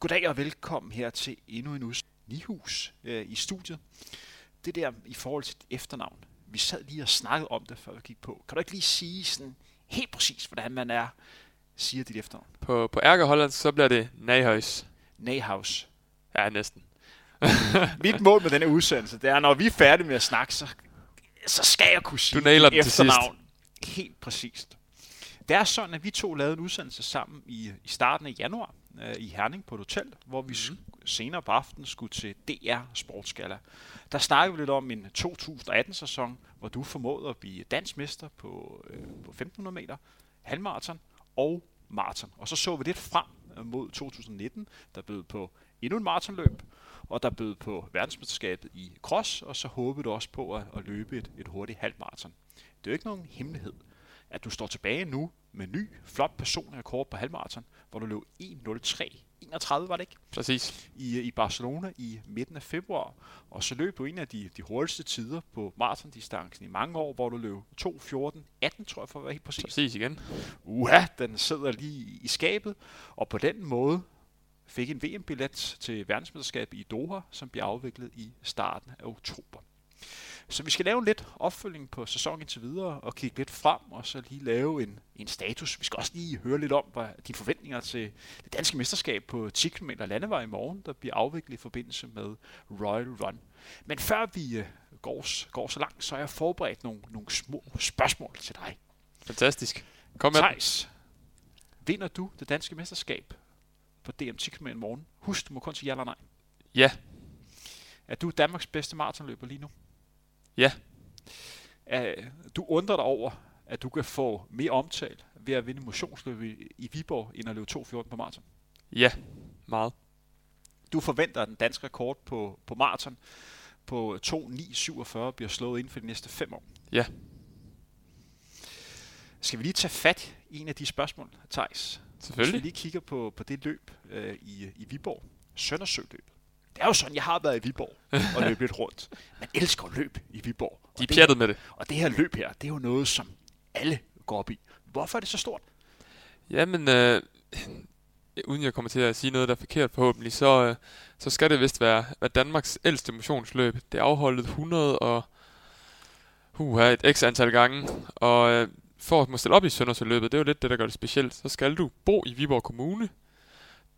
Goddag og velkommen her til endnu en uges Nihus øh, i studiet. Det der i forhold til efternavn. Vi sad lige og snakkede om det, før vi gik på. Kan du ikke lige sige sådan helt præcis, hvordan man er, siger dit efternavn? På, på ærkeholland, så bliver det Nahøjs. Nahus. Ja, næsten. Mit mål med denne udsendelse, det er, når vi er færdige med at snakke, så, så skal jeg kunne sige Du dit efternavn helt præcist. Det er sådan, at vi to lavede en udsendelse sammen i, i starten af januar øh, i Herning på et hotel, hvor vi mm. senere på aftenen skulle til DR Sportsgala. Der snakkede vi lidt om en 2018-sæson, hvor du formåede at blive dansmester på, øh, på 1500 meter, halvmarathon og maraton. Og så så vi lidt frem øh, mod 2019, der bød på endnu en maratonløb, og der bød på verdensmesterskabet i cross, og så håbede du også på at, at løbe et, et hurtigt halvmaraton. Det er jo ikke nogen hemmelighed, at du står tilbage nu med ny, flot personlig rekord på halvmaraton, hvor du løb 1.03. 31 var det ikke? Præcis. I, i Barcelona i midten af februar. Og så løb du en af de, de hurtigste tider på maratondistancen i mange år, hvor du løb 2.14. 18, tror jeg, for at være helt præcis. Præcis igen. Uha, den sidder lige i skabet. Og på den måde fik en VM-billet til verdensmesterskabet i Doha, som bliver afviklet i starten af oktober. Så vi skal lave lidt opfølging på sæsonen til videre, og kigge lidt frem, og så lige lave en, en status. Vi skal også lige høre lidt om, hvad dine forventninger til det danske mesterskab på 10 km landevej i morgen, der bliver afviklet i forbindelse med Royal Run. Men før vi øh, går, går så langt, så har jeg forberedt nogle, nogle små spørgsmål til dig. Fantastisk. Kom med. Thijs, vinder du det danske mesterskab på DM 10 km i morgen? Husk, du må kun sige ja eller nej. Ja. Er du Danmarks bedste maratonløber lige nu? Ja. Er, du undrer dig over, at du kan få mere omtale ved at vinde motionsløb i, i Viborg, end at løbe 2.14 på maraton. Ja. Meget. Du forventer, at den danske rekord på, på maraton på 2.947 bliver slået inden for de næste fem år. Ja. Skal vi lige tage fat i en af de spørgsmål, Thijs? Hvis vi Selvfølgelig. lige kigger på, på det løb øh, i, i Viborg, Søndersø-løbet. Det er jo sådan, jeg har været i Viborg og løbet lidt rundt. Man elsker at løbe i Viborg. De er pjattet med det. og det her løb her, det er jo noget, som alle går op i. Hvorfor er det så stort? Jamen, øh, uden jeg kommer til at sige noget, der er forkert forhåbentlig, så, øh, så skal det vist være, være Danmarks ældste motionsløb. Det er afholdet 100 og uh, et x antal gange, og øh, for at må stille op i Søndersøløbet, det er jo lidt det, der gør det specielt, så skal du bo i Viborg Kommune.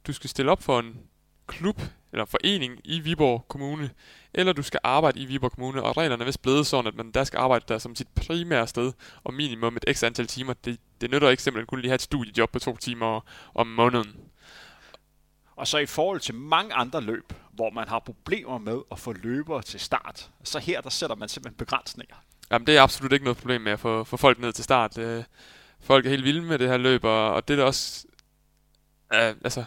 Du skal stille op for en klub eller forening i Viborg Kommune, eller du skal arbejde i Viborg Kommune, og reglerne er vist blevet sådan, at man der skal arbejde der som sit primære sted, og minimum et x antal timer. Det, det nytter ikke simpelthen kun lige have et studiejob på to timer om måneden. Og så i forhold til mange andre løb, hvor man har problemer med at få løbere til start, så her der sætter man simpelthen begrænsninger. Jamen, det er absolut ikke noget problem med at få, få folk ned til start. Øh, folk er helt vilde med det her løb, og, det er også... Øh, altså,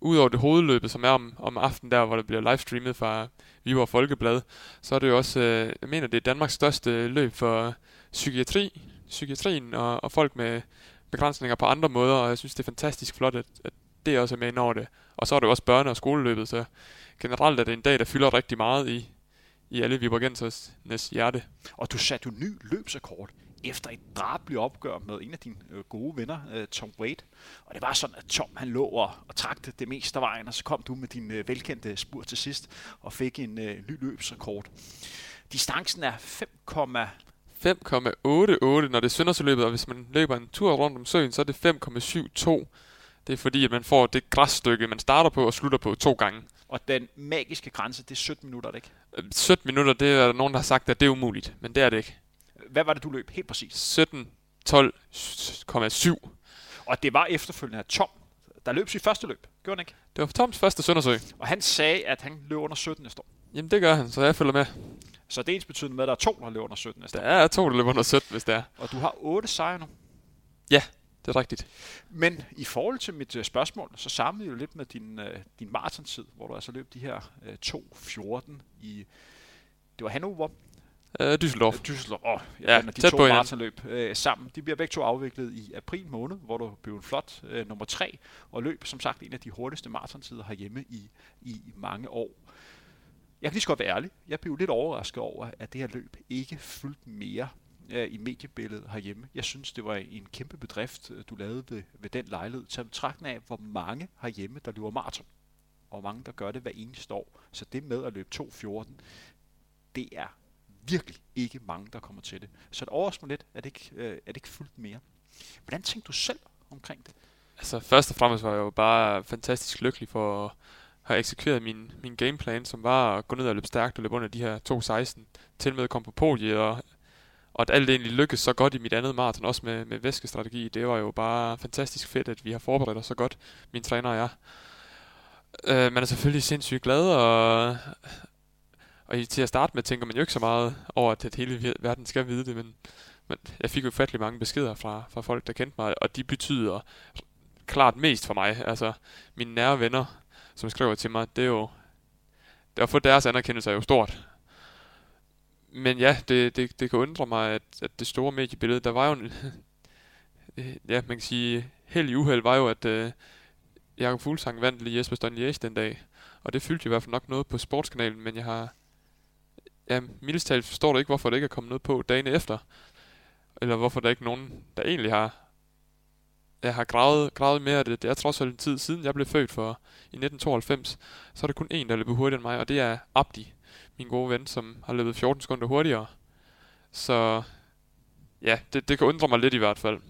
udover det hovedløbet, som er om, om aftenen der, hvor der bliver livestreamet fra Viborg Folkeblad, så er det jo også, øh, jeg mener, det er Danmarks største løb for psykiatri, psykiatrien og, og folk med begrænsninger på andre måder, og jeg synes, det er fantastisk flot, at, at det også er med ind over det. Og så er det jo også børne- og skoleløbet, så generelt er det en dag, der fylder rigtig meget i, i alle Viborgensernes hjerte. Og du satte jo ny løbsrekord efter et drabligt opgør med en af dine øh, gode venner, øh, Tom Wade. Og det var sådan, at Tom han lå og, og trakte det meste af vejen, og så kom du med din øh, velkendte spur til sidst og fik en øh, ny løbsrekord. Distancen er 5,88, når det er Søndersøløbet, og hvis man løber en tur rundt om søen, så er det 5,72. Det er fordi, at man får det græsstykke, man starter på og slutter på to gange. og den magiske grænse, det er 17 minutter, er det ikke? Øh, 17 minutter, det er der nogen, der har sagt, at det er umuligt, men det er det ikke. Hvad var det, du løb helt præcis? 17, 12,7. Og det var efterfølgende af Tom, der løb sit første løb. Gjorde han ikke? Det var Toms første Søndersø. Og han sagde, at han løb under 17 næste år. Jamen det gør han, så jeg følger med. Så det er ens betydende med, at der er to, der løber under 17 næste Der er to, der løber under 17, hvis det er. Og du har otte sejre nu. Ja, det er rigtigt. Men i forhold til mit øh, spørgsmål, så jeg jo lidt med din, øh, din maratontid, hvor du altså løb de her øh, 2.14 i... Det var Hannover, Øh, Düsseldorf. Düsseldorf. Åh, Ja, de tæt to på maratonløb øh, sammen. De bliver begge to afviklet i april måned, hvor du blev en flot øh, nummer tre, og løb som sagt en af de hurtigste maratontider herhjemme i, i mange år. Jeg kan lige så godt være ærlig. Jeg blev lidt overrasket over, at det her løb ikke fyldte mere øh, i mediebilledet herhjemme. Jeg synes, det var en kæmpe bedrift, øh, du lavede ved, ved den lejlighed. Til betragtning af, hvor mange herhjemme, der løber maraton. og mange, der gør det hver eneste år. Så det med at løbe 2.14, det er virkelig ikke mange, der kommer til det. Så det overrasker mig lidt, at det ikke, øh, at det ikke fuldt mere. Hvordan tænkte du selv omkring det? Altså, først og fremmest var jeg jo bare fantastisk lykkelig for at have eksekveret min, min gameplan, som var at gå ned og løbe stærkt og løbe under de her 2.16, til med at komme på podiet, og, og at alt egentlig lykkedes så godt i mit andet maraton, også med, med væskestrategi. Det var jo bare fantastisk fedt, at vi har forberedt os så godt, min træner og jeg. Øh, man er selvfølgelig sindssygt glad, og, og til at starte med tænker man jo ikke så meget over, at hele verden skal vide det, men, men jeg fik jo ufattelig mange beskeder fra, fra folk, der kendte mig, og de betyder klart mest for mig. Altså, mine nære venner, som skriver til mig, det er jo, det at få deres anerkendelse er jo stort. Men ja, det, det, det kan undre mig, at, at det store mediebillede, der var jo en, ja, man kan sige, held i uheld var jo, at øh, Jakob Fuglsang vandt lige Jesper Stone den dag. Og det fyldte i hvert fald nok noget på sportskanalen, men jeg har, ja, mildest talt forstår du ikke, hvorfor det ikke er kommet noget på dagen efter. Eller hvorfor der ikke er nogen, der egentlig har, jeg har gravet, gravet mere af det. Det er trods alt en tid siden, jeg blev født for i 1992. Så er der kun en, der løber hurtigere end mig, og det er Abdi, min gode ven, som har løbet 14 sekunder hurtigere. Så ja, det, det kan undre mig lidt i hvert fald.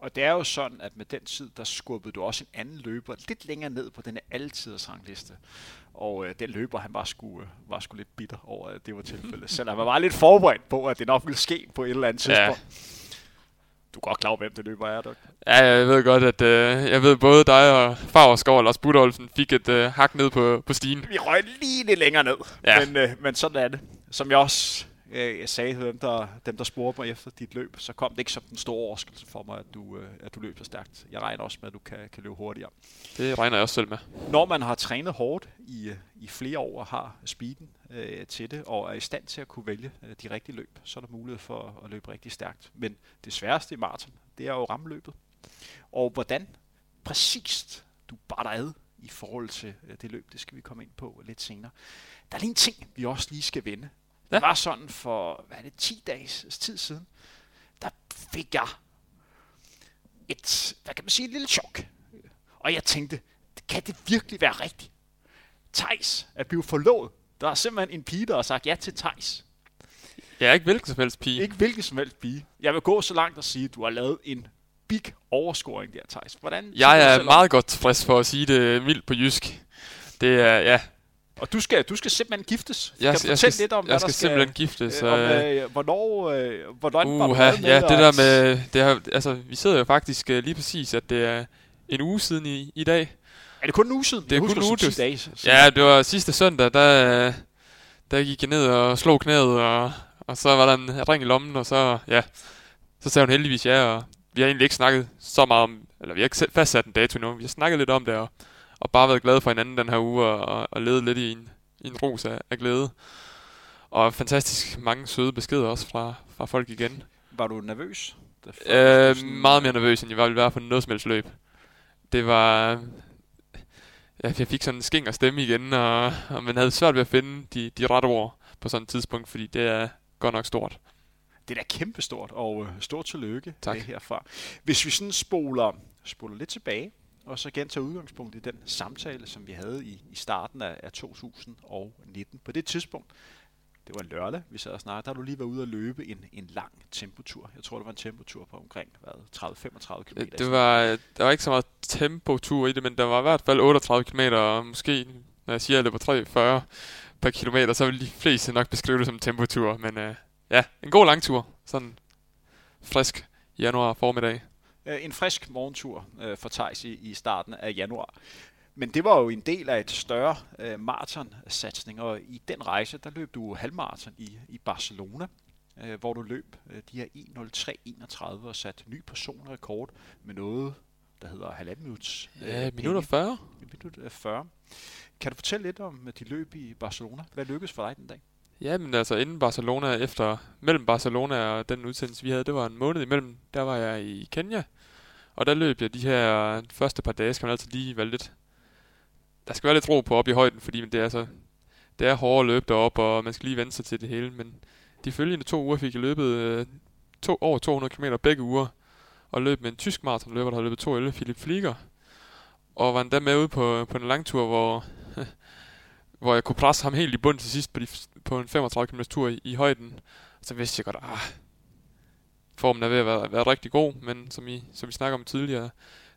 Og det er jo sådan, at med den tid, der skubbede du også en anden løber lidt længere ned på denne altiders rangliste. Og øh, den løber, han var sgu, øh, var sgu lidt bitter over, at det var tilfældet. Selvom han var lidt forberedt på, at det nok ville ske på et eller andet tidspunkt. Ja. Du er godt klar over, hvem det løber er, du. Ja, jeg ved godt, at øh, jeg ved både dig og Favrskov og Lars Budolfen fik et øh, hak ned på, på stigen. Vi røg lige lidt længere ned, ja. men, øh, men sådan er det. Som jeg også øh, jeg sagde til dem der, dem, der spurgte mig efter dit løb, så kom det ikke som den store overraskelse for mig, at du, øh, at du løb så stærkt. Jeg regner også med, at du kan, kan løbe hurtigere. Det regner jeg også selv med. Når man har trænet hårdt i, i flere år og har speeden øh, til det, og er i stand til at kunne vælge øh, de rigtige løb, så er der mulighed for at løbe rigtig stærkt. Men det sværeste i maraton, det er jo rammeløbet. Og hvordan præcist du bare ad i forhold til øh, det løb, det skal vi komme ind på lidt senere. Der er lige en ting, vi også lige skal vende. Ja. Det var sådan for, hvad er det, 10 dages tid siden, der fik jeg et, hvad kan man sige, et lille chok. Og jeg tænkte, kan det virkelig være rigtigt? Tejs er blevet forlovet. Der er simpelthen en pige, der har sagt ja til Tejs. Ja, ikke hvilken som helst pige. Ikke hvilken som helst pige. Jeg vil gå så langt og sige, at du har lavet en big overscoring der, Thijs. Hvordan jeg er meget godt tilfreds for at sige det mildt på jysk. Det er, ja, og du skal, du skal simpelthen giftes. Jeg, kan du jeg skal, lidt om, jeg hvad skal, skal simpelthen giftes. Øh, om, øh, hvornår, øh, hvordan uh, var du med Ja, det der med, det her, altså, vi sidder jo faktisk øh, lige præcis, at det er en uge siden i, i dag. Er det kun en uge siden? Det er kun en uge siden. Dage, så. Ja, det var sidste søndag, der, der gik jeg ned og slog knæet, og, og så var der en ring i lommen, og så, ja, så sagde hun heldigvis ja, og vi har egentlig ikke snakket så meget om, eller vi har ikke fastsat en dato nu, vi har snakket lidt om det, og og bare været glad for hinanden den her uge, og, og levet lidt i en, i en ros af, af glæde. Og fantastisk mange søde beskeder også fra, fra folk igen. Var du nervøs? Øh, meget mere nervøs, end jeg ville være for noget som helst løb. Det var... Ja, jeg fik sådan en skæng og stemme igen, og, og man havde svært ved at finde de, de rette ord på sådan et tidspunkt, fordi det er godt nok stort. Det er da kæmpestort, og øh, stort tillykke tak. herfra. Hvis vi sådan spoler, spoler lidt tilbage, og så igen tage udgangspunkt i den samtale, som vi havde i, i starten af, af 2019. På det tidspunkt, det var lørdag, vi sad og snakkede, der har du lige været ude at løbe en, en lang tempotur. Jeg tror, det var en tempotur på omkring 30-35 km. Øh, det var, øh, der var ikke så meget tempotur i det, men der var i hvert fald 38 km, og måske, når jeg siger, at det var 43 per kilometer, så vil de fleste nok beskrive det som en tempotur. Men øh, ja, en god langtur. Sådan frisk januar formiddag. Øh, en frisk morgentur øh, for Thijs i, i starten af januar. Men det var jo en del af et større øh, maratonsatsning, og i den rejse, der løb du halvmaraton i, i Barcelona, øh, hvor du løb øh, de her 1.03.31 og satte ny personrekord med noget, der hedder halvanden minuts. Øh, ja, minutter 40. Minut 40. Kan du fortælle lidt om de løb i Barcelona? Hvad lykkedes for dig den dag? Ja, men altså inden Barcelona, efter mellem Barcelona og den udsendelse, vi havde, det var en måned imellem, der var jeg i Kenya, og der løb jeg de her første par dage, skal man altid lige være lidt... Der skal være lidt ro på op i højden, fordi det er, så... det er hårdt at løbe derop, og man skal lige vende sig til det hele. Men de følgende to uger fik jeg løbet øh, to, over 200 km begge uger, og løb med en tysk maratonløber, der har løbet 2.11, Philip Flieger. Og var endda med ude på, på en langtur, hvor hvor jeg kunne presse ham helt i bund til sidst på, de, på en 35 km tur i, i højden. Så vidste jeg godt, ah, formen er ved at være, være rigtig god, men som I, som vi snakker om tidligere,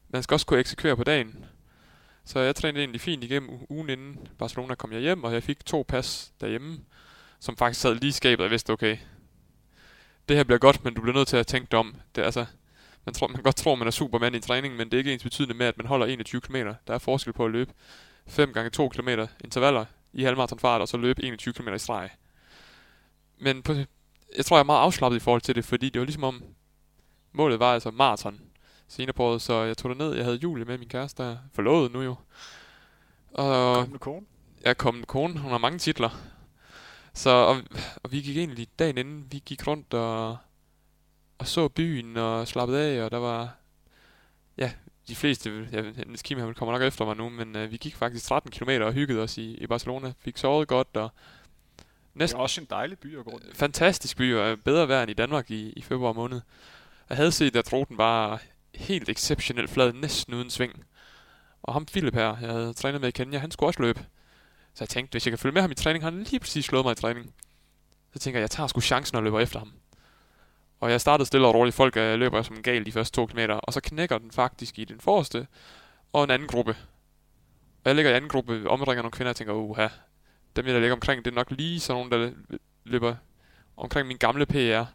man skal også kunne eksekvere på dagen. Så jeg trænede egentlig fint igennem ugen inden Barcelona kom jeg hjem, og jeg fik to pas derhjemme, som faktisk sad lige skabet, og jeg vidste, okay, det her bliver godt, men du bliver nødt til at tænke dig om. Det, altså, man, tror, man kan godt tro, man er supermand i træning, men det er ikke ens betydende med, at man holder 21 km. Der er forskel på at løbe 5 gange 2 km intervaller i halvmarathonfart, og så løbe 21 km i streg. Men på, jeg tror, jeg er meget afslappet i forhold til det, fordi det var ligesom om, målet var altså maraton senere på året, så jeg tog ned. Jeg havde Julie med min kæreste, der forlovet nu jo. Og, kommende kone? Ja, kommende kone. Hun har mange titler. Så, og, og vi gik egentlig dagen inden, vi gik rundt og, og så byen og slappede af, og der var, ja, de fleste, ja, Kim kommer nok efter mig nu, men uh, vi gik faktisk 13 km og hyggede os i, i Barcelona. Fik sovet godt, og næsten, det er også en dejlig by at gå rundt Fantastisk by, og bedre vejr end i Danmark i, i februar måned. Jeg havde set, at ruten var helt exceptionelt flad, næsten uden sving. Og ham Philip her, jeg havde trænet med i Kenya, han skulle også løbe. Så jeg tænkte, hvis jeg kan følge med ham i træning, han lige præcis slået mig i træning. Så tænker jeg, jeg tager sgu chancen og løber efter ham. Og jeg startede stille og roligt. Folk jeg løber som en gal de første to kilometer. Og så knækker den faktisk i den forreste og en anden gruppe. Og jeg ligger i anden gruppe, omringer nogle kvinder, og tænker, uha, dem jeg ligger omkring, det er nok lige sådan nogle, der løber omkring min gamle PR.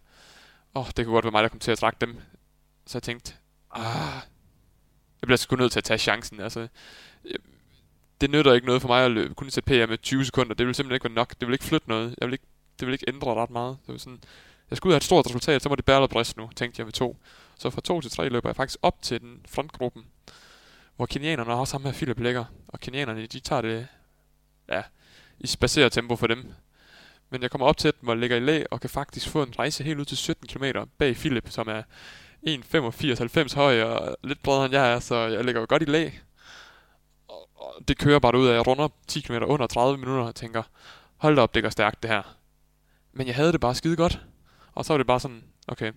Åh, oh, det kunne godt være mig, der kom til at trække dem. Så jeg tænkte, ah, jeg bliver sgu nødt til at tage chancen. Altså, det nytter ikke noget for mig at løbe, kun sætte PR med 20 sekunder. Det vil simpelthen ikke være nok. Det vil ikke flytte noget. Jeg vil ikke, det vil ikke ændre ret meget. Det var sådan, jeg skulle ud have et stort resultat, så må det bære brist nu, tænkte jeg ved to. Så fra to til tre løber jeg faktisk op til den frontgruppen, hvor kenianerne også sammen med Philip ligger. Og kenianerne, de tager det, ja, i spacerer tempo for dem. Men jeg kommer op til dem og ligger i lag, og kan faktisk få en rejse helt ud til 17 km bag Philip, som er 1,85-90 høj og lidt bredere end jeg er, så jeg ligger jo godt i lag. Og det kører bare ud af, jeg runder 10 km under 30 minutter og tænker, hold da op, det går stærkt det her. Men jeg havde det bare skide godt. Og så var det bare sådan, okay,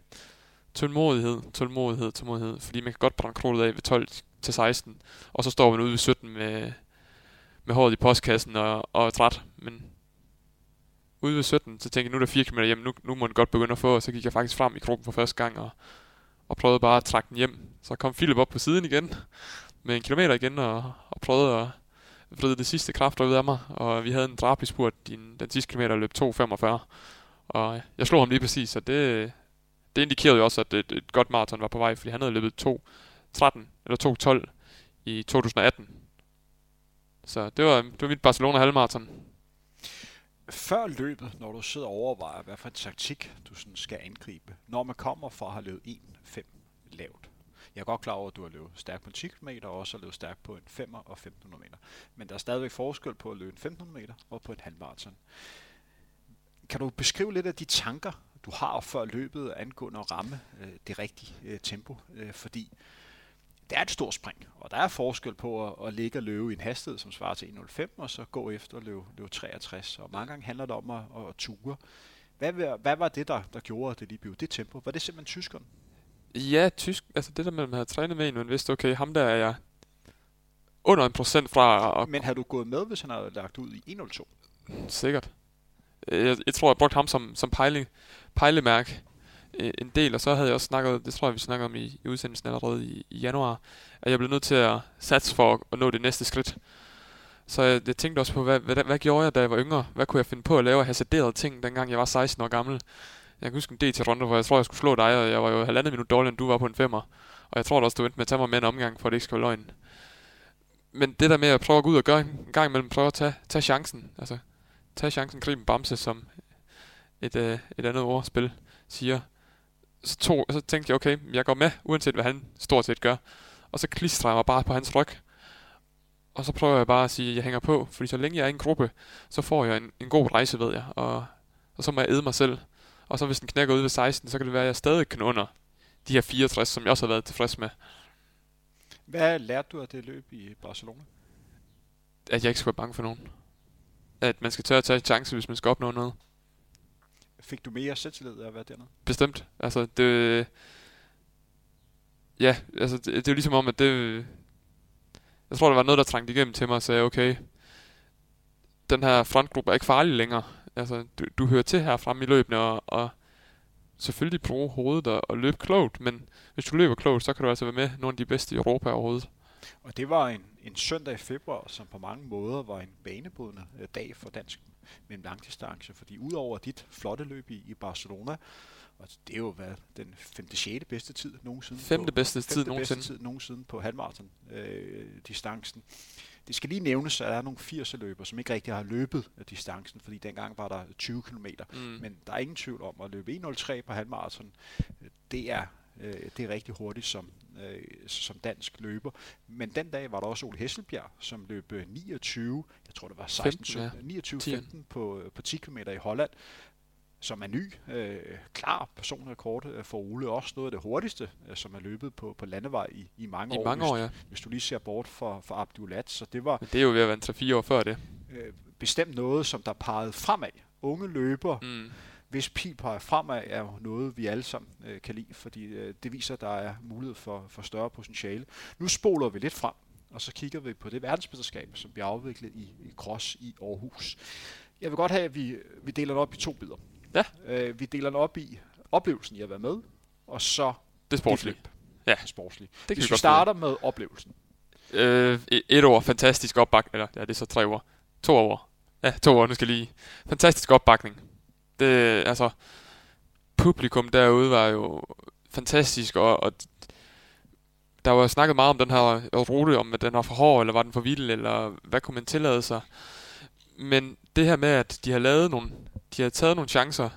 tålmodighed, tålmodighed, tålmodighed. Fordi man kan godt brænde kronet af ved 12 til 16, og så står man ude ved 17 med, med håret i postkassen og, og er træt. Men ude ved 17, så tænkte jeg, nu er der 4 km hjem, nu, nu må den godt begynde at få, og så gik jeg faktisk frem i gruppen for første gang, og, og prøvede bare at trække den hjem. Så kom Philip op på siden igen, med en kilometer igen, og, og prøvede at vride det sidste kræfter ud af mig, og vi havde en drabespurt, den, den sidste kilometer løb 2.45, og jeg slog ham lige præcis, og det, det indikerede jo også, at et, et godt maraton var på vej, fordi han havde løbet 2.13 eller 2.12 i 2018. Så det var, det var mit Barcelona halvmarathon. Før løbet, når du sidder og overvejer, hvad for en taktik du sådan skal angribe, når man kommer fra at have løbet 1.5 lavt. Jeg er godt klar over, at du har løbet stærkt på en 10 km, og også har løbet stærkt på en 5 og 1500 meter. Men der er stadigvæk forskel på at løbe en 1500 meter og på en halvmarathon. Kan du beskrive lidt af de tanker, du har før løbet angående at ramme øh, det rigtige øh, tempo? Øh, fordi det er et stort spring, og der er forskel på at, at ligge og løbe i en hastighed, som svarer til 1.05, og så gå efter at løbe, løbe 63. Og mange gange handler det om at, at ture. Hvad, hvad var det, der, der gjorde, at det lige blev det tempo? Var det simpelthen tyskeren? Ja, tysk, altså det der med, at man havde trænet med en, man vidste, okay, ham der er jeg under en procent fra. At... Men har du gået med, hvis han havde lagt ud i 1.02? Sikkert. Jeg, jeg tror, jeg brugte ham som, som pejle, pejlemærke øh, en del, og så havde jeg også snakket, det tror jeg, vi snakkede om i, i udsendelsen allerede i, i januar, at jeg blev nødt til at satse for at nå det næste skridt. Så jeg, jeg tænkte også på, hvad, hvad, hvad gjorde jeg, da jeg var yngre? Hvad kunne jeg finde på at lave af hasarderede ting, dengang jeg var 16 år gammel? Jeg kan huske en DT-runde, hvor jeg tror, jeg skulle slå dig, og jeg var jo halvandet minut dårligere, end du var på en femmer. Og jeg tror da også, du endte med at tage mig med en omgang, for at det ikke skal være løgn. Men det der med at prøve at gå ud og gøre en gang imellem, prøve at tage, tage chancen. Altså, tage chancen, gribe en bamse, som et, øh, et andet ordspil siger. Så, to, så tænkte jeg, okay, jeg går med, uanset hvad han stort set gør. Og så klistrer jeg mig bare på hans ryg. Og så prøver jeg bare at sige, at jeg hænger på. Fordi så længe jeg er i en gruppe, så får jeg en, en god rejse, ved jeg. Og, og så må jeg æde mig selv. Og så hvis den knækker ud ved 16, så kan det være, at jeg stadig kan under de her 64, som jeg også har været tilfreds med. Hvad lærte du af det løb i Barcelona? At jeg ikke skulle være bange for nogen. At man skal tør at tage en chance, hvis man skal opnå noget. Fik du mere selvtillid af at være dernede? Bestemt. Altså, det... Ja, altså, det, det er jo ligesom om, at det... Jeg tror, der var noget, der trængte igennem til mig, og sagde, okay, den her frontgruppe er ikke farlig længere. Altså, du, du hører til her frem i løbende, og, og selvfølgelig bruge hovedet og, og løbe klogt, men hvis du løber klogt, så kan du altså være med nogle af de bedste i Europa overhovedet. Og det var en, en søndag i februar, som på mange måder var en banebrydende øh, dag for dansk en langdistance, fordi udover dit flotte løb i, i Barcelona, og det er jo været den 5. 6. bedste tid nogensinde. Femte bedste tid nogensinde. bedste tid nogensinde på halvmarathon øh, distancen. Det skal lige nævnes, at der er nogle 80 løber, som ikke rigtig har løbet af distancen, fordi dengang var der 20 km. Mm. Men der er ingen tvivl om at løbe 1.03 på halvmarathon. Det er, øh, det er rigtig hurtigt som, øh, som dansk løber. Men den dag var der også Ole Hesselbjerg, som løb 29, øh, jeg tror det var 16, 15, ja. 29-15 på, på 10 km i Holland, som er ny, øh, klar personrekord øh, for Ole. Også noget af det hurtigste, øh, som er løbet på, på landevej i, i mange I år. mange år, ja. Hvis, hvis du lige ser bort for, for Abdulat. Så det var... Men det er jo ved at være 3-4 år før det. Øh, bestemt noget, som der pegede fremad. Unge løber, mm. Hvis pil peger fremad, er jo noget, vi alle sammen øh, kan lide, fordi øh, det viser, at der er mulighed for, for større potentiale. Nu spoler vi lidt frem, og så kigger vi på det verdensmesterskab, som bliver afviklet i, i Cross i Aarhus. Jeg vil godt have, at vi, vi deler det op i to bidder. Ja. Øh, vi deler den op i oplevelsen i at være med, og så det sportslige. Ja. Sportslige. Det Hvis vi, vi starter med oplevelsen. Øh, et år, fantastisk opbakning. Eller, ja, det er så tre år. To år. Ja, to år, nu skal lige. Fantastisk opbakning. Det, altså, publikum derude var jo fantastisk, og, og der var snakket meget om den her rute, om at den var for hård, eller var den for vild, eller hvad kunne man tillade sig. Men det her med, at de har lavet nogle de har taget nogle chancer,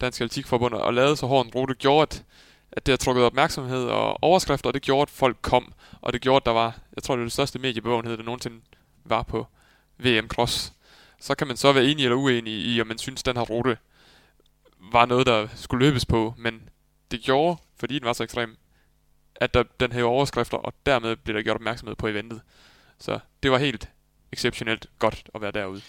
Dansk Atletikforbund, og lavet så hård en rute, gjorde, at, at det har trukket opmærksomhed og overskrifter, og det gjorde, at folk kom, og det gjorde, at der var, jeg tror, det var det største mediebevågenhed, der nogensinde var på VM Cross. Så kan man så være enig eller uenig i, om man synes, den her rute var noget, der skulle løbes på, men det gjorde, fordi den var så ekstrem, at der, den havde overskrifter, og dermed blev der gjort opmærksomhed på eventet. Så det var helt exceptionelt godt at være derude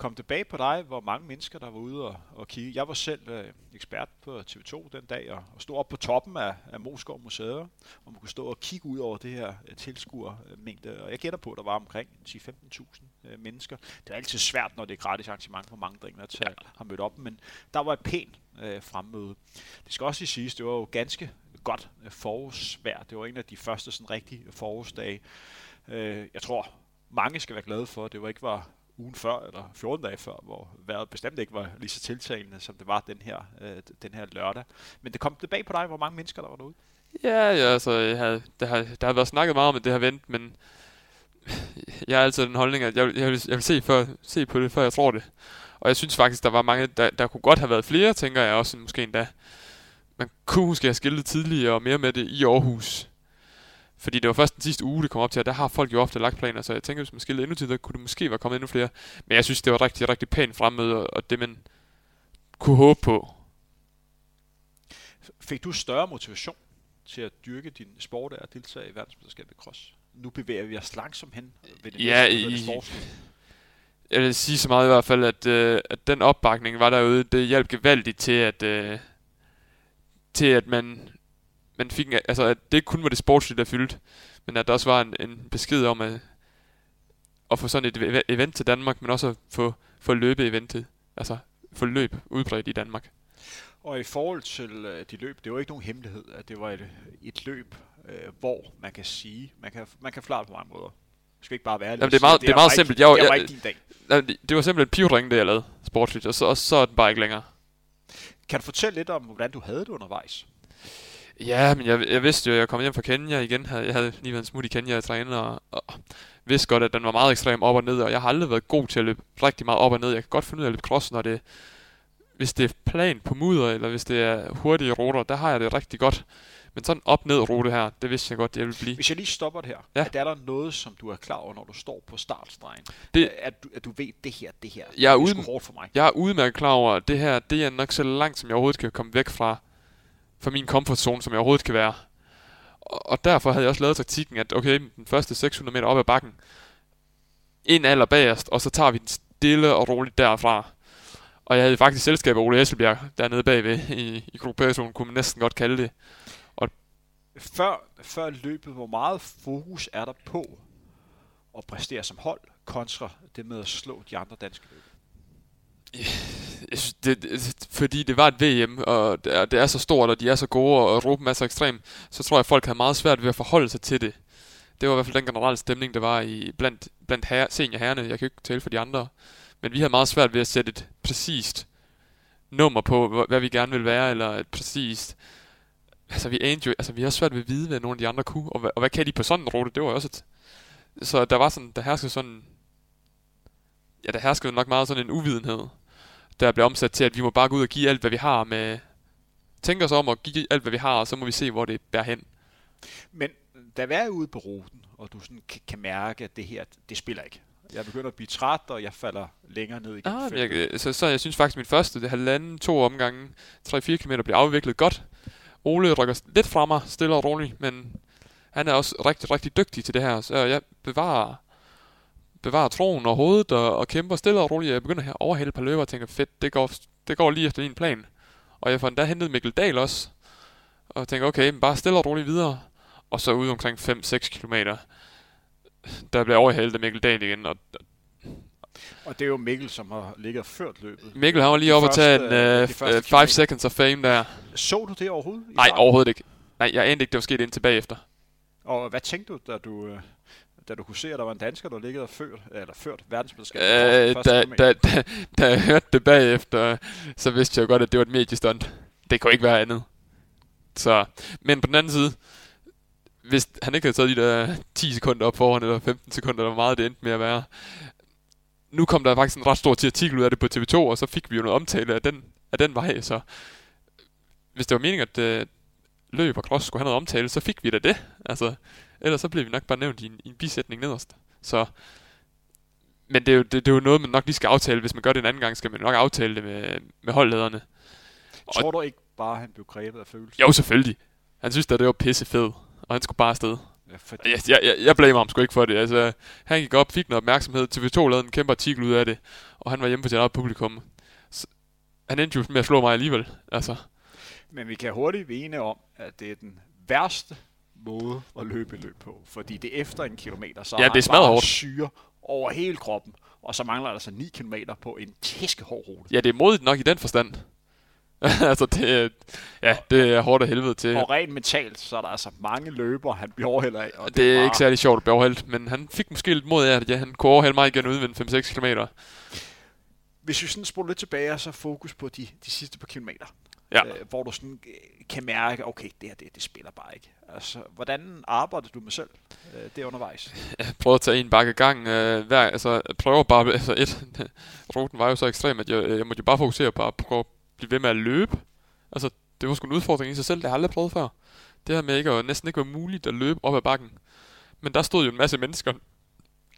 kom tilbage på dig, hvor mange mennesker, der var ude og, og kigge. Jeg var selv øh, ekspert på TV2 den dag, og, og stod op på toppen af, af Moskov Museet, og man kunne stå og kigge ud over det her øh, tilskuermængde. Og jeg gætter på, at der var omkring 10-15.000 øh, mennesker. Det er altid svært, når det er gratis arrangement, hvor mange drenge der til ja. har mødt op, men der var et pænt øh, fremmøde. Det skal også sige, det var jo ganske godt øh, forårsvejr. Det var en af de første sådan rigtige forårsdage. Øh, jeg tror, mange skal være glade for, at det var ikke var ugen før, eller 14 dage før, hvor vejret bestemt ikke var lige så tiltalende, som det var den her, øh, den her lørdag. Men det kom tilbage på dig, hvor mange mennesker der var derude? Ja, ja altså, jeg havde, der, har, der har været snakket meget om det her vent, men jeg har altid den holdning, at jeg, jeg, vil, jeg vil se, før, se på det, før jeg tror det. Og jeg synes faktisk, der var mange, der, der kunne godt have været flere, tænker jeg også, måske endda. Man kunne måske have skiltet tidligere og mere med det i Aarhus. Fordi det var først den sidste uge, det kom op til, at der har folk jo ofte lagt planer, så jeg tænker, hvis man skillede endnu tidligere, kunne det måske være kommet endnu flere. Men jeg synes, det var rigtig, rigtig pænt fremmøde, og det man kunne håbe på. Fik du større motivation til at dyrke din sport af at deltage i verdensmesterskabet i cross? Nu bevæger vi os langsomt hen ved det ja, næste, i, jeg vil sige så meget i hvert fald, at, øh, at den opbakning var derude, det hjalp gevaldigt til, at, øh, til at man man fik, altså, at det ikke kun var det sportslige, der fyldt, men at der også var en, en besked om at, at få sådan et event til Danmark, men også at få, få løbe eventet, altså få løb udbredt i Danmark. Og i forhold til uh, de løb, det var ikke nogen hemmelighed, at det var et, et løb, uh, hvor man kan sige, man kan, man kan flare på mange måder. Det skal ikke bare være Jamen, det er meget, det er meget simpelt. Jeg, det var ikke din dag. Det, det var simpelthen en pivring, det jeg lavede sportsligt, og så, og så er den bare ikke længere. Kan du fortælle lidt om, hvordan du havde det undervejs? Ja, men jeg, jeg vidste jo, at jeg kom hjem fra Kenya igen. Jeg havde lige været en smut i Kenya at træne, og, og vidste godt, at den var meget ekstrem op og ned, og jeg har aldrig været god til at løbe rigtig meget op og ned. Jeg kan godt finde ud af at løbe cross, når det, hvis det er plan på mudder, eller hvis det er hurtige ruter, der har jeg det rigtig godt. Men sådan op-ned rute her, det vidste jeg godt, det ville blive. Hvis jeg lige stopper det her, ja. er der noget, som du er klar over, når du står på startstregen? Det, at, du, at du ved, det her, det her, jeg er, det er hårdt for mig. Jeg er udmærket klar over, at det her, det er nok så langt, som jeg overhovedet kan komme væk fra for min comfort zone, som jeg overhovedet kan være. Og, og derfor havde jeg også lavet taktikken, at okay, den første 600 meter op ad bakken, ind aller bagerst, og så tager vi den stille og roligt derfra. Og jeg havde faktisk selskab af Ole Hesselbjerg dernede bagved i, i gruppepersonen, kunne man næsten godt kalde det. Før, før løbet, hvor meget fokus er der på at præstere som hold, kontra det med at slå de andre danske løb? Synes, det, det, fordi det var et VM, og det er, det er så stort, og de er så gode, og Europa er så ekstrem, så tror jeg, at folk havde meget svært ved at forholde sig til det. Det var i hvert fald den generelle stemning, der var i blandt, blandt her, seniorherrene. Jeg kan ikke tale for de andre. Men vi havde meget svært ved at sætte et præcist nummer på, hvad vi gerne vil være, eller et præcist... Altså, vi anede jo, altså, vi har svært ved at vide, hvad nogle af de andre kunne, og hvad, og hvad kan de på sådan en rute? Det var også et... Så der var sådan, der herskede sådan... Ja, der herskede nok meget sådan en uvidenhed, der blev omsat til, at vi må bare gå ud og give alt, hvad vi har med... Tænke os om at give alt, hvad vi har, og så må vi se, hvor det bærer hen. Men da vi er ude på ruten, og du sådan kan, kan mærke, at det her, det spiller ikke. Jeg begynder at blive træt, og jeg falder længere ned i ah, jeg, så, så jeg synes faktisk, at min første det halvanden, to omgange, 3-4 km blev afviklet godt. Ole rykker lidt fra mig, stille og roligt, men han er også rigtig, rigtig dygtig til det her, så jeg bevarer, bevarer troen og hovedet og, og kæmper stille og roligt. Jeg begynder her overhale et par løber og tænker, fedt, det går, det går lige efter din plan. Og jeg får endda hentet Mikkel Dahl også, og tænker, okay, men bare stille og roligt videre. Og så ude omkring 5-6 km, der bliver overhalet af Mikkel Dahl igen, og og det er jo Mikkel, som har ligget ført løbet. Mikkel har lige op og tage en 5 uh, seconds of fame der. Så du det overhovedet? Nej, overhovedet ikke. Nej, jeg anede ikke, det var sket ind tilbage efter. Og hvad tænkte du, da du, øh, da du kunne se, at der var en dansker, der ligget og ført, eller ført verdensmesterskabet? Øh, da, da, da, da, jeg hørte det bagefter, så vidste jeg godt, at det var et mediestunt. Det kunne ikke være andet. Så, men på den anden side, hvis han ikke havde taget de der 10 sekunder op foran, eller 15 sekunder, eller hvor meget det endte med at være, nu kom der faktisk en ret stor artikel ud af det på TV2, og så fik vi jo noget omtale af den, af den vej, så hvis det var meningen, at uh, løb og cross skulle have noget omtale, så fik vi da det. Altså, ellers så blev vi nok bare nævnt i en, i en bisætning nederst. Så, men det er, jo, det, det er jo noget, man nok lige skal aftale. Hvis man gør det en anden gang, skal man nok aftale det med, med holdlederne. Tror og, du ikke bare, han blev grebet af følelser? Jo, selvfølgelig. Han synes at det var pisse fedt og han skulle bare afsted. Fordi... jeg, jeg, jeg blamer ham sgu ikke for det. Altså, han gik op, fik noget opmærksomhed. TV2 lavede en kæmpe artikel ud af det, og han var hjemme på sit eget publikum. Så, han endte jo med at slå mig alligevel. Altså. Men vi kan hurtigt vine om, at det er den værste måde at løbe løb på. Fordi det er efter en kilometer, så ja, det er bare syre over hele kroppen. Og så mangler der altså 9 km på en tæskehård rute. Ja, det er modigt nok i den forstand. altså, det, ja, det er hårdt af helvede til. Og rent mentalt, så er der altså mange løber, han bliver overhældt af. Og det, det er bare... ikke særlig sjovt at blive overhældt, men han fik måske lidt mod af, at ja, han kunne overhælde mig igen uden 5-6 km. Hvis vi sådan spoler lidt tilbage, så fokus på de, de sidste par kilometer. Ja. Øh, hvor du sådan øh, kan mærke, okay, det her, det, det spiller bare ikke. Altså, hvordan arbejder du med selv øh, det undervejs? Jeg prøvede at tage en bakke gang. Øh, hver, altså, prøver bare, altså et, ruten var jo så ekstrem, at jeg, jeg måtte jo bare fokusere på at prøve blive ved med at løbe. Altså, det var sgu en udfordring i sig selv, det har jeg aldrig prøvet før. Det her med ikke at, næsten ikke var muligt at løbe op ad bakken. Men der stod jo en masse mennesker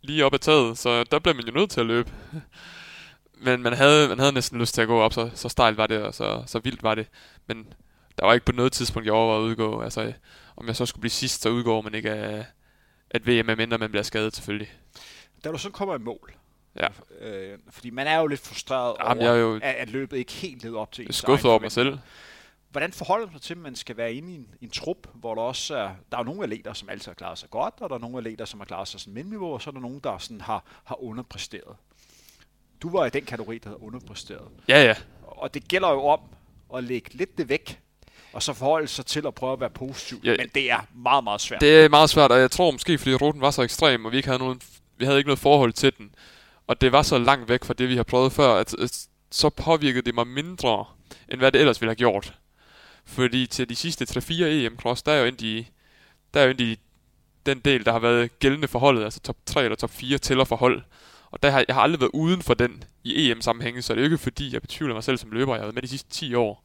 lige op ad taget, så der blev man jo nødt til at løbe. Men man havde, man havde næsten lyst til at gå op, så, så stejlt var det, og så, så vildt var det. Men der var ikke på noget tidspunkt, jeg overvejede at udgå. Altså, om jeg så skulle blive sidst, så udgår man ikke af, at VM, mindre man bliver skadet selvfølgelig. Da du så kommer i mål, Ja. Øh, fordi man er jo lidt frustreret Jamen, over, jeg jo at, at løbet ikke helt leder op til ens skuffet over mig selv. Hvordan forholder du til, at man skal være inde i en, en trup, hvor der også er, der er nogle atleter, som altid har klaret sig godt, og der er nogle atleter, som har klaret sig som mindniveau, og så er der nogen, der sådan har, har underpræsteret. Du var i den kategori, der havde underpræsteret. Ja, ja. Og det gælder jo om at lægge lidt det væk, og så forholde sig til at prøve at være positiv. Ja, men det er meget, meget svært. Det er meget svært, og jeg tror måske, fordi ruten var så ekstrem, og vi ikke havde, nogen, vi havde ikke noget forhold til den, og det var så langt væk fra det, vi har prøvet før, at, at så påvirkede det mig mindre, end hvad det ellers ville have gjort. Fordi til de sidste 3-4 EM-cross, der er jo egentlig, der er jo egentlig den del, der har været gældende for holdet, altså top 3 eller top 4 tæller for hold. Og der har, jeg har aldrig været uden for den i EM-sammenhænge, så det er jo ikke fordi, jeg betvivler mig selv som løber. Jeg har været med de sidste 10 år.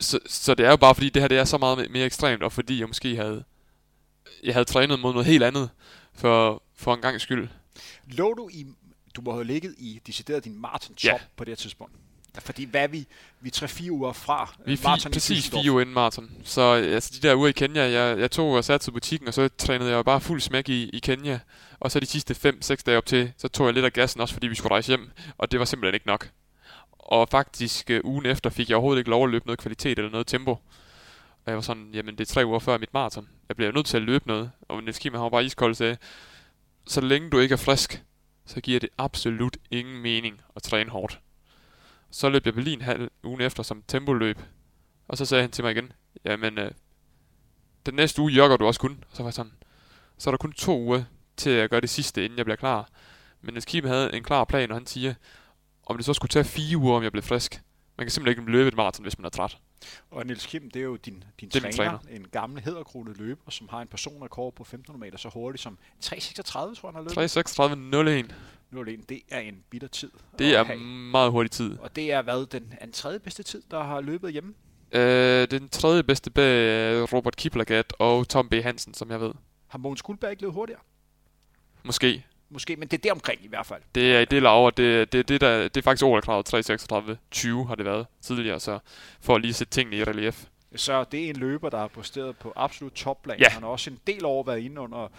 Så, så det er jo bare fordi, det her det er så meget mere ekstremt, og fordi jeg måske havde, jeg havde trænet mod noget helt andet for, for en gang skyld. Lå du i du må have ligget i decideret din maraton-top ja. på det her tidspunkt. Fordi hvad er vi? Vi er 3-4 uger fra Vi er fi- præcis fire uger inden maraton. Så altså, de der uger i Kenya, jeg, jeg tog og satte til butikken, og så trænede jeg bare fuld smæk i, i Kenya. Og så de sidste 5-6 dage op til, så tog jeg lidt af gassen også, fordi vi skulle rejse hjem. Og det var simpelthen ikke nok. Og faktisk uh, ugen efter fik jeg overhovedet ikke lov at løbe noget kvalitet eller noget tempo. Og jeg var sådan, jamen det er tre uger før mit maraton. Jeg bliver nødt til at løbe noget. Og Niels Kim, han var bare iskold sagde, så længe du ikke er frisk, så giver det absolut ingen mening at træne hårdt. Så løb jeg Berlin halv ugen efter som tempoløb, og så sagde han til mig igen, jamen, øh, den næste uge jogger du også kun. Og så var jeg sådan, så er der kun to uger til at gøre det sidste, inden jeg bliver klar. Men hvis Kim havde en klar plan, og han siger, om det så skulle tage fire uger, om jeg blev frisk. Man kan simpelthen ikke løbe et maraton, hvis man er træt. Og Niels Kim, det er jo din, din Det er træner, min en gammel hæderkronet løber, som har en personrekord på 1500 meter så hurtigt som 3.36, tror jeg, han har løbet. 3.36.01. 0-1, det er en bitter tid. Det er have. meget hurtig tid. Og det er hvad, den, den tredje bedste tid, der har løbet hjemme? Øh, den tredje bedste bag Robert Kiplagat og Tom B. Hansen, som jeg ved. Har Mogens Guldberg ikke løbet hurtigere? Måske. Måske, men det er der omkring i hvert fald. Det er i det laver. Det, det, det, der, det er faktisk OL-kravet 3.36.20 har det været tidligere, så for at lige sætte tingene i relief. Så det er en løber, der har præsteret på absolut topplan. Ja. Han har også en del år været inde under,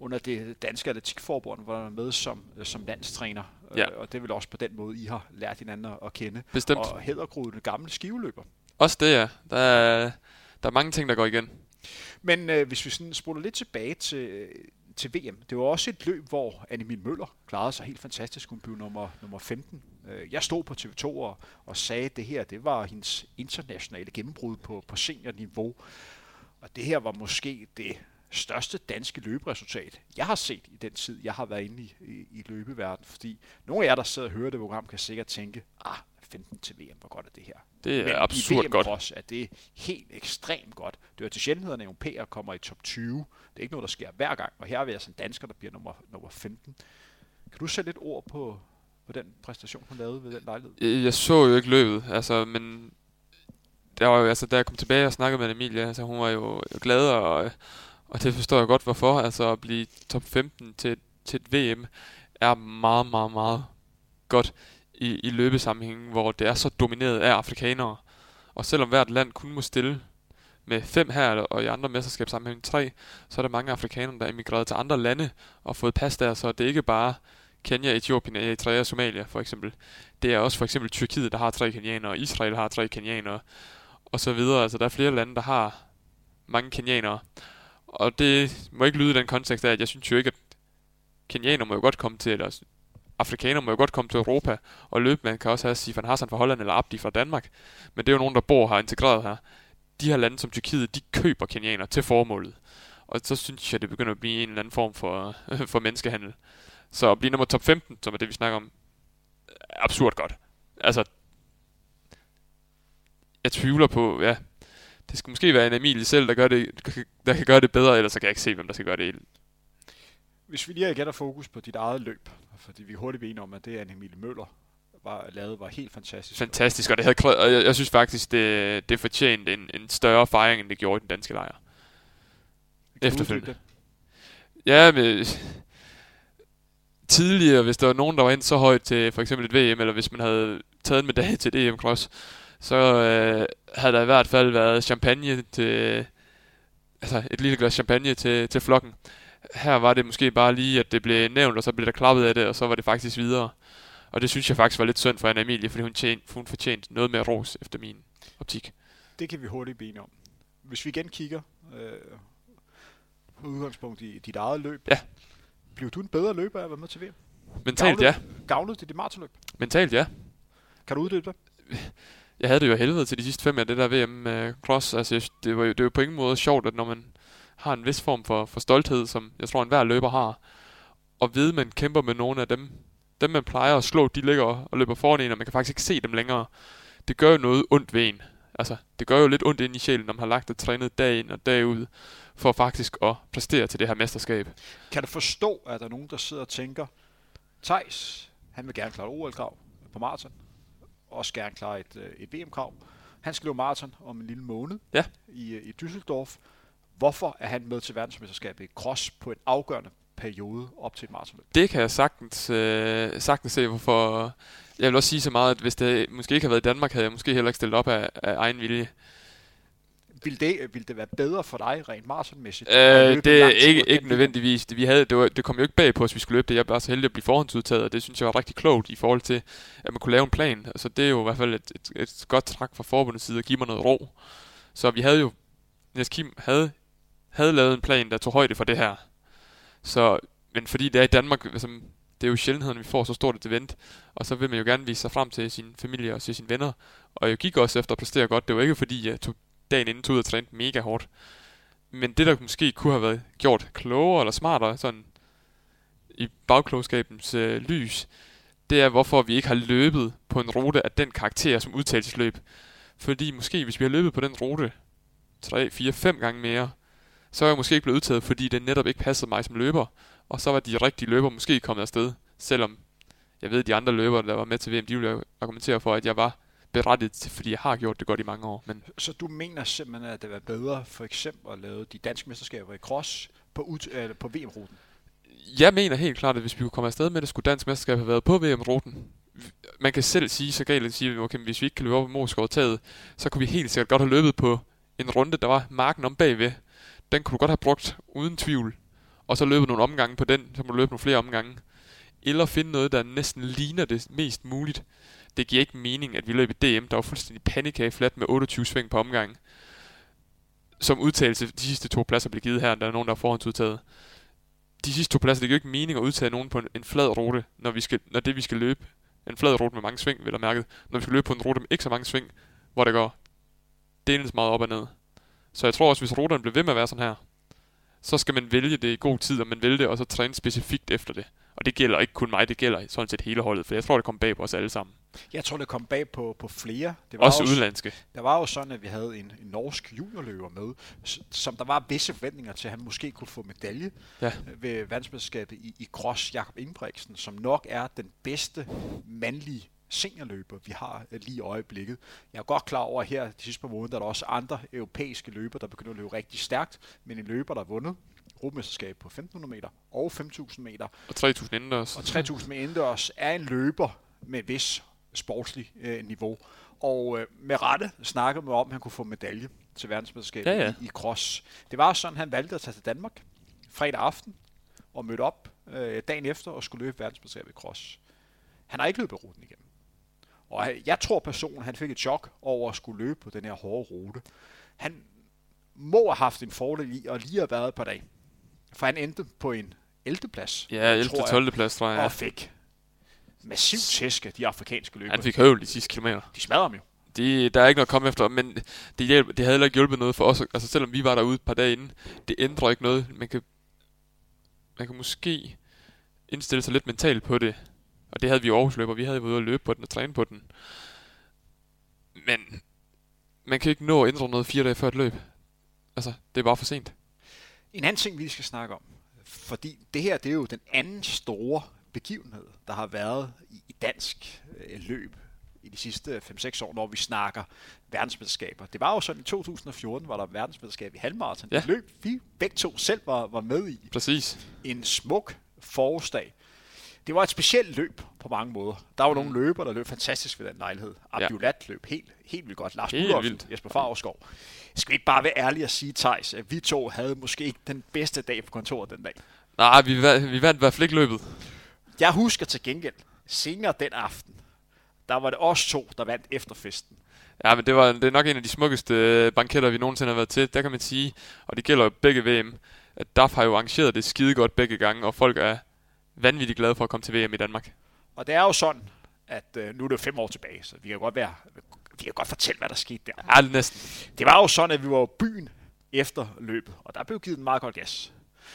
under det danske atletikforbund, hvor han er med som, som landstræner. Ja. Øh, Og det vel også på den måde, I har lært hinanden at- kende. Bestemt. Og Hædergrud, den gamle skiveløber. Også det, ja. Der er, der er mange ting, der går igen. Men øh, hvis vi sådan spoler lidt tilbage til, til VM, det var også et løb, hvor Annemil Møller klarede sig helt fantastisk. Hun blev nummer, nummer 15. Øh, jeg stod på TV2 og, og sagde, at det her det var hendes internationale gennembrud på, på seniorniveau. Og det her var måske det største danske løberesultat, jeg har set i den tid, jeg har været inde i, i, i løbeverdenen. Fordi nogle af jer, der sidder og hører det program, kan sikkert tænke, ah, 15 til VM, hvor godt er det her? Det er Men absurd i VM godt. Cross er det helt ekstremt godt. Det er til sjældenhederne, at europæer kommer i top 20. Det er ikke noget, der sker hver gang. Og her er vi altså en dansker, der bliver nummer, nummer 15. Kan du sætte lidt ord på, på den præstation, hun lavede ved den lejlighed? Jeg, jeg så jo ikke løbet, altså, men der var jo, altså, da jeg kom tilbage og snakkede med Emilie, altså, hun var jo glad, og, og det forstår jeg godt, hvorfor. Altså, at blive top 15 til, til et VM er meget, meget, meget godt i, i løbesammenhængen, hvor det er så domineret af afrikanere. Og selvom hvert land kun må stille med fem her, og i andre mesterskabssammenhæng tre, så er der mange afrikanere, der er emigreret til andre lande og fået pas der, så det er ikke bare Kenya, Etiopien, Eritrea og Somalia for eksempel. Det er også for eksempel Tyrkiet, der har tre kenianere, Israel har tre kenianere, og så videre. Altså der er flere lande, der har mange kenianere. Og det må ikke lyde i den kontekst af, at jeg synes jo ikke, at kenianere må jo godt komme til, eller afrikaner må jo godt komme til Europa og løbe. Man kan også have Sifan Hassan fra Holland eller Abdi fra Danmark. Men det er jo nogen, der bor her integreret her. De her lande som Tyrkiet, de køber kenianere til formålet. Og så synes jeg, det begynder at blive en eller anden form for, for menneskehandel. Så at blive nummer top 15, som er det, vi snakker om, er absurd godt. Altså, jeg tvivler på, ja, det skal måske være en Emilie selv, der, gør det, der kan gøre det bedre, ellers så kan jeg ikke se, hvem der skal gøre det. Hvis vi lige igen fokus på dit eget løb, fordi vi er hurtigt ved om, at det, Anne Emilie Møller var lavet, var helt fantastisk. Fantastisk, og det havde og jeg, jeg synes faktisk, det, det fortjente en, en større fejring, end det gjorde i den danske lejr. Efterfølgende. Ja, men tidligere, hvis der var nogen, der var ind så højt til for eksempel et VM, eller hvis man havde taget en medalje til et EM Cross, så øh, havde der i hvert fald været champagne til, altså et lille glas champagne til, til flokken. Her var det måske bare lige, at det blev nævnt, og så blev der klappet af det, og så var det faktisk videre. Og det synes jeg faktisk var lidt synd for Anna Emilie, fordi hun, tjent, hun fortjente noget mere ros efter min optik. Det kan vi hurtigt blive om. Hvis vi igen kigger øh, på udgangspunkt i dit eget løb. Ja. Blev du en bedre løber af at være med til VM? Mentalt ja. Gavnede det dit maratonløb? Mentalt ja. Kan du uddybe det? Jeg havde det jo helvede til de sidste fem af det der VM uh, cross. Altså, det var jo det var på ingen måde sjovt, at når man har en vis form for, for stolthed, som jeg tror enhver løber har, og ved, man kæmper med nogle af dem, dem man plejer at slå, de ligger og løber foran en, og man kan faktisk ikke se dem længere. Det gør jo noget ondt ved en. Altså, det gør jo lidt ondt ind i sjælen, når man har lagt og trænet dag ind og dag ud, for faktisk at præstere til det her mesterskab. Kan du forstå, at der er nogen, der sidder og tænker, Thijs, han vil gerne klare et OL-krav på maraton, også gerne klare et, øh, et VM-krav. Han skal løbe maraton om en lille måned Ja. i, øh, i Düsseldorf. Hvorfor er han med til verdensmesterskabet i cross på en afgørende periode op til et maratonløb? Det kan jeg sagtens, øh, sagtens se, hvorfor... Jeg vil også sige så meget, at hvis det måske ikke havde været i Danmark, havde jeg måske heller ikke stillet op af, af egen vilje. Vil det, vil det være bedre for dig rent maratonmæssigt? at Øh, det er ikke, ikke nødvendigvis. Det, vi havde, det, var, det kom jo ikke bag på os, vi skulle løbe det. Jeg var så heldig at blive forhåndsudtaget, og det synes jeg var rigtig klogt i forhold til, at man kunne lave en plan. Altså, det er jo i hvert fald et, et, et godt træk fra forbundets side at give mig noget ro. Så vi havde jo, Niels Kim havde, havde lavet en plan, der tog højde for det her. Så men fordi det er i Danmark, altså, det er jo sjældenheden, vi får så stort et event, og så vil man jo gerne vise sig frem til sin familie og til sine venner, og jeg gik også efter at præstere godt. Det var ikke fordi, jeg tog dagen inden tog ud og trænede mega hårdt. Men det, der måske kunne have været gjort klogere eller smartere, sådan i bagklogskabens øh, lys, det er, hvorfor vi ikke har løbet på en rute af den karakter som udtagelsesløb. Fordi måske, hvis vi har løbet på den rute 3, 4, 5 gange mere, så er jeg måske ikke blevet udtaget, fordi det netop ikke passede mig som løber. Og så var de rigtige løber måske kommet afsted, selvom jeg ved, at de andre løbere, der var med til VM, de ville argumentere for, at jeg var berettiget til, fordi jeg har gjort det godt i mange år. Men så du mener simpelthen, at det var bedre for eksempel at lave de danske mesterskaber i cross på, ud, øh, på VM-ruten? Jeg mener helt klart, at hvis vi kunne komme afsted med det, skulle dansk mesterskab have været på VM-ruten. Man kan selv sige så galt at sige, okay, hvis vi ikke kan løbe op i Moskov taget, så kunne vi helt sikkert godt have løbet på en runde, der var marken om bagved. Den kunne du godt have brugt uden tvivl. Og så løbet nogle omgange på den, så må du løbe nogle flere omgange. Eller finde noget, der næsten ligner det mest muligt det giver ikke mening, at vi løb i DM, der var fuldstændig panikage flat med 28 sving på omgangen. Som udtalelse, de sidste to pladser blev givet her, der er nogen, der er forhåndsudtaget. De sidste to pladser, det giver ikke mening at udtage nogen på en, en flad rute, når, vi skal, når det vi skal løbe, en flad rute med mange sving, vil jeg mærke, når vi skal løbe på en rute med ikke så mange sving, hvor der går delens meget op og ned. Så jeg tror også, hvis ruterne bliver ved med at være sådan her, så skal man vælge det i god tid, og man vælge det, og så træne specifikt efter det. Og det gælder ikke kun mig, det gælder sådan set hele holdet, for jeg tror, det kommer bag på os alle sammen. Jeg tror, det kom bag på, på flere. Det var også, også udlandske. Der var jo sådan, at vi havde en, en norsk juniorløber med, som der var visse forventninger til, at han måske kunne få medalje ja. Ved verdensmesterskabet i, i cross, Jakob Ingebrigtsen, som nok er den bedste mandlige seniorløber, vi har øh, lige i øjeblikket. Jeg er godt klar over her de sidste par måneder, der er der også andre europæiske løber, der begynder at løbe rigtig stærkt, men en løber, der har vundet gruppemesterskab på 1500 meter og 5000 meter. Og 3000 indendørs. Og 3000 meter indendørs er en løber med vis sportslig øh, niveau. Og øh, med rette snakkede man om, at han kunne få medalje til verdensmesterskabet ja, ja. I, i cross. Det var sådan, han valgte at tage til Danmark fredag aften og mødte op øh, dagen efter og skulle løbe verdensmesterskabet i cross. Han har ikke løbet ruten igen. Og jeg tror personen, han fik et chok over at skulle løbe på den her hårde rute. Han må have haft en fordel i at lige have været på dag. For han endte på en 11. plads. Ja, 11. 12. plads, tror jeg. Og fik massivt tæske, de afrikanske løbere. Han fik høvl de sidste kilometer. De smadrer ham jo. De, der er ikke noget at komme efter, men det, hjælp, det havde heller ikke hjulpet noget for os. Altså selvom vi var derude et par dage inden, det ændrer ikke noget. Man kan, man kan måske indstille sig lidt mentalt på det. Og det havde vi jo Aarhus løber. Vi havde været ude at løbe på den og træne på den. Men man kan ikke nå at ændre noget fire dage før et løb. Altså, det er bare for sent. En anden ting, vi skal snakke om, fordi det her, det er jo den anden store begivenhed, der har været i dansk øh, løb i de sidste 5-6 år, når vi snakker verdensmesterskaber. Det var jo sådan, i 2014 var der verdensmesterskab i halvmarathon. Ja. Det løb vi begge to selv var, var med i. Præcis. En smuk forårsdag. Det var et specielt løb på mange måder. Der var mm. nogle løber, der løb fantastisk ved den lejlighed. Abdulat ja. løb helt, helt vildt godt. Lars Budolfsen, Jesper Favreskov. Skal vi ikke bare være ærlige og sige, Thijs, at vi to havde måske ikke den bedste dag på kontoret den dag? Nej, vi, vi vandt i hvert fald ikke løbet. Jeg husker til gengæld, senere den aften, der var det os to, der vandt efterfesten. Ja, men det, var, det er nok en af de smukkeste øh, banketter, vi nogensinde har været til. Der kan man sige, og det gælder jo begge VM, at DAF har jo arrangeret det skide godt begge gange, og folk er vanvittigt glade for at komme til VM i Danmark. Og det er jo sådan, at øh, nu er det fem år tilbage, så vi kan godt være, vi kan godt fortælle, hvad der skete der. Ja, det næsten. Det var jo sådan, at vi var byen efter løbet, og der blev givet en meget godt gas.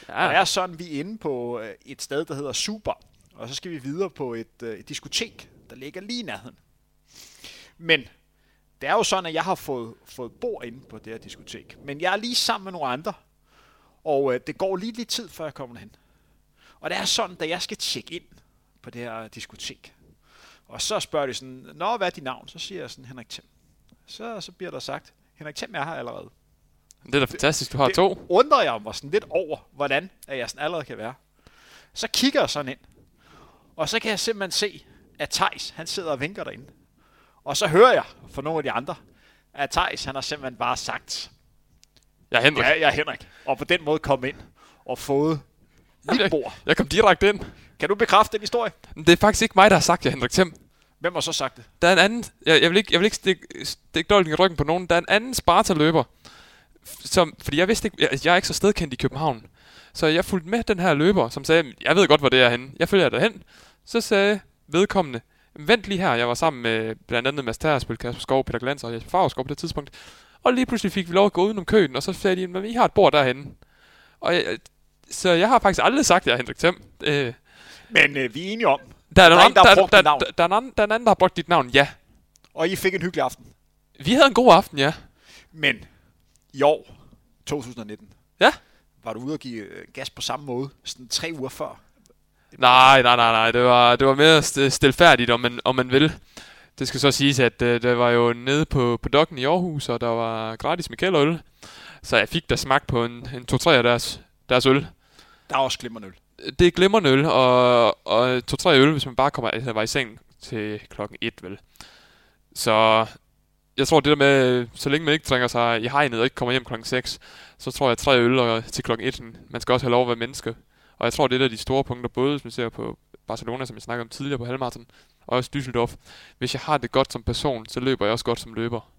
Ja. Og det er sådan, vi er inde på øh, et sted, der hedder Super, og så skal vi videre på et, øh, et diskotek, der ligger lige i nærheden. Men det er jo sådan, at jeg har fået, fået bord inde på det her diskotek. Men jeg er lige sammen med nogle andre, og øh, det går lige lidt tid, før jeg kommer hen. Og det er sådan, da jeg skal tjekke ind på det her diskotek, og så spørger de sådan, Nå, hvad er dit navn? Så siger jeg sådan, Henrik Thiem. Så, så bliver der sagt, Henrik Thiem er her allerede. Det er da fantastisk, du har det, to. Det undrer jeg mig sådan lidt over, hvordan at jeg sådan allerede kan være. Så kigger jeg sådan ind, og så kan jeg simpelthen se, at Tejs han sidder og vinker derinde. Og så hører jeg fra nogle af de andre, at Tejs han har simpelthen bare sagt, jeg er Henrik. Ja, jeg er Henrik. Og på den måde kom ind og fået bord. Jeg, kom direkte ind. Kan du bekræfte den historie? Det er faktisk ikke mig, der har sagt det, Henrik Thiem. Hvem har så sagt det? Der er en anden... Jeg, jeg vil ikke, jeg vil ikke stikke, stikke dårligt i ryggen på nogen. Der er en anden Sparta-løber. Som, fordi jeg vidste ikke... Jeg, jeg er ikke så stedkendt i København. Så jeg fulgte med den her løber, som sagde, jeg ved godt, hvor det er henne. Jeg følger derhen. Så sagde vedkommende, vent lige her. Jeg var sammen med blandt andet Mads Terspil, Kasper Skov, Peter Glans og Jesper Fagerskov på det tidspunkt. Og lige pludselig fik vi lov at gå udenom køen, og så sagde de, at I har et bord derhenne. Og jeg, så jeg har faktisk aldrig sagt, at jeg er Henrik Thiem. Øh, Men øh, vi er enige om, der er, Der er en, der har der, brugt der, dit navn. der, der, er en anden, der er en anden, der har brugt dit navn, ja. og I fik en hyggelig aften. Vi havde en god aften, ja. Men i år, 2019, Ja. var du ude og give øh, gas på samme måde, sådan tre uger før. Nej, nej, nej, nej. Det var, det var mere st- stilfærdigt, om man, om man vil. Det skal så siges, at øh, det var jo nede på, på dokken i Aarhus, og der var gratis med kælderøl. Så jeg fik da smagt på en, en 2-3 af deres, deres øl. Der er også glimrende øl. Det er glimrende øl, og, og 2-3 øl, hvis man bare kommer, altså, var i seng til klokken 1, vel. Så jeg tror, det der med, så længe man ikke trænger sig i hegnet og ikke kommer hjem klokken 6, så tror jeg, at tre øl og til klokken 1, man skal også have lov at være menneske. Og jeg tror, det er et af de store punkter, både hvis man ser på Barcelona, som jeg snakkede om tidligere på halvmarathon, og også Düsseldorf. Hvis jeg har det godt som person, så løber jeg også godt som løber.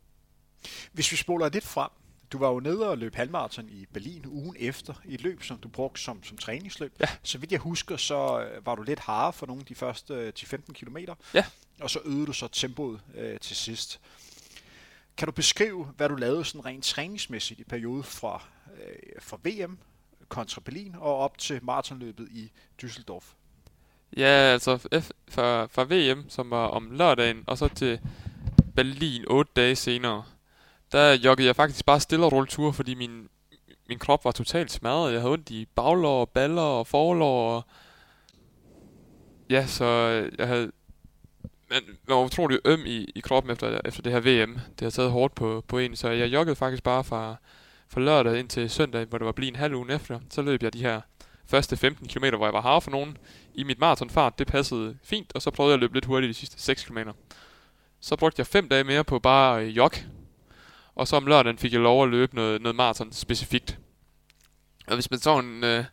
Hvis vi spoler lidt frem, du var jo nede og løb halvmarathon i Berlin ugen efter i et løb, som du brugte som, som træningsløb. Ja. Så vidt jeg husker, så øh, var du lidt hardere for nogle af de første øh, 10-15 kilometer. Ja. Og så øgede du så tempoet øh, til sidst. Kan du beskrive, hvad du lavede sådan rent træningsmæssigt i perioden fra, øh, fra VM kontra Berlin og op til maratonløbet i Düsseldorf? Ja, altså F- fra, fra VM, som var om lørdagen, og så til Berlin 8 dage senere, der joggede jeg faktisk bare stille og roligt tur, fordi min, min krop var totalt smadret. Jeg havde ondt i baglår, baller og forlår. Og ja, så øh, jeg havde... Man, man var utrolig øm i, i kroppen efter, efter det her VM. Det har taget hårdt på, på en, så jeg joggede faktisk bare fra, fra lørdag ind til søndag, hvor det var blive en halv uge efter. Så løb jeg de her første 15 km, hvor jeg var hard for nogen. I mit maratonfart, det passede fint, og så prøvede jeg at løbe lidt hurtigt de sidste 6 km. Så brugte jeg fem dage mere på bare jog. Og så om lørdagen fik jeg lov at løbe noget, noget maraton specifikt. Og hvis man sådan øh,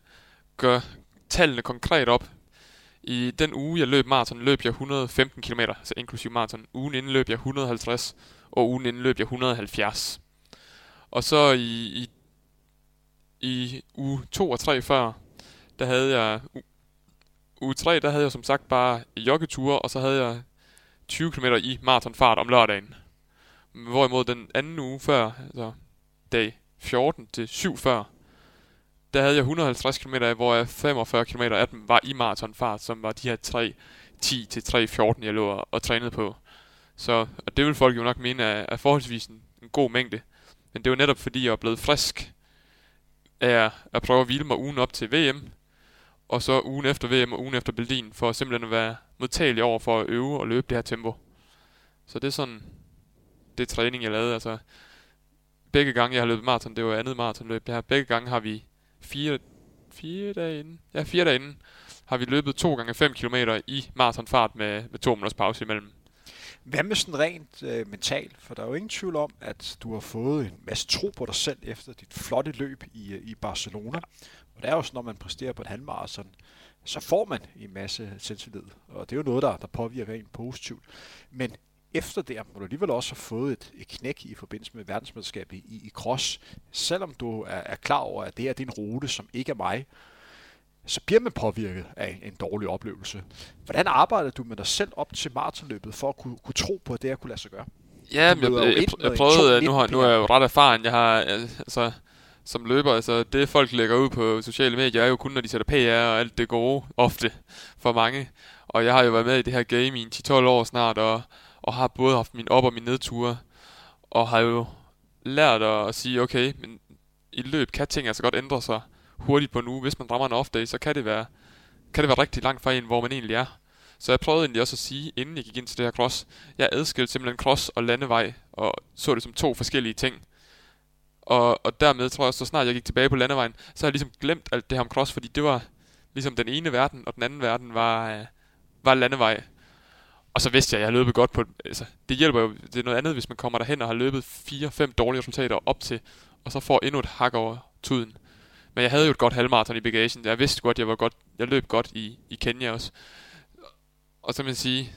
gør tallene konkret op, i den uge, jeg løb maraton, løb jeg 115 km, altså inklusive maraton. Ugen inden løb jeg 150, og ugen inden løb jeg 170. Og så i, i, i uge 2 og 3 før, der havde jeg... U, uge 3, der havde jeg som sagt bare joggeture, og så havde jeg 20 km i maratonfart om lørdagen. Hvorimod den anden uge før, altså dag 14 til 7 før, der havde jeg 150 km, hvor jeg 45 km af dem var i maratonfart, som var de her 3 10 til 3 14, jeg lå og, og trænede på. Så og det vil folk jo nok mene er, er forholdsvis en, en god mængde. Men det var netop fordi, jeg er blevet frisk af at prøve at hvile mig ugen op til VM, og så ugen efter VM og ugen efter Berlin, for simpelthen at være modtagelig over for at øve og løbe det her tempo. Så det er sådan, det træning, jeg lavede. Altså, begge gange, jeg har løbet maraton, det var andet maratonløb. Det her. Begge gange har vi fire, fire dage inden, ja, fire dage inden, har vi løbet 2 gange 5 km i maratonfart med, med to minutters pause imellem. Hvad med sådan rent øh, mentalt? For der er jo ingen tvivl om, at du har fået en masse tro på dig selv efter dit flotte løb i, øh, i Barcelona. Og det er jo sådan, når man præsterer på et halvmarathon, så får man en masse selvtillid. Og det er jo noget, der, der påvirker en positivt. Men efter det må du alligevel også have fået et, et knæk i forbindelse med verdensmesterskabet i, i cross. Selvom du er, er klar over, at det er din rute, som ikke er mig, så bliver man påvirket af en dårlig oplevelse. Hvordan arbejder du med dig selv op til maratonløbet for at kunne, kunne tro på, at det her kunne lade sig gøre? Ja, men jeg, jeg, jeg, jeg prøvede, øh, 2.19 nu, har, nu er jeg jo ret erfaren, jeg har, altså, som løber, altså det folk lægger ud på sociale medier, er jo kun, når de sætter PR og alt det gode, ofte, for mange. Og jeg har jo været med i det her game i en 10-12 år snart, og, og har både haft min op- og min nedture, og har jo lært at sige, okay, men i løb kan ting altså godt ændre sig hurtigt på en uge. Hvis man rammer en off-day, så kan det være, kan det være rigtig langt fra en, hvor man egentlig er. Så jeg prøvede egentlig også at sige, inden jeg gik ind til det her cross, jeg adskilte simpelthen cross og landevej, og så det som to forskellige ting. Og, og dermed tror jeg, så snart jeg gik tilbage på landevejen, så har jeg ligesom glemt alt det her om cross, fordi det var ligesom den ene verden, og den anden verden var, øh, var landevej. Og så vidste jeg, at jeg havde løbet godt på altså, det hjælper jo, det er noget andet, hvis man kommer derhen og har løbet 4-5 dårlige resultater op til, og så får endnu et hak over tuden. Men jeg havde jo et godt halvmarathon i bagagen. Jeg vidste godt, jeg var godt, jeg løb godt i, i Kenya også. Og så man sige,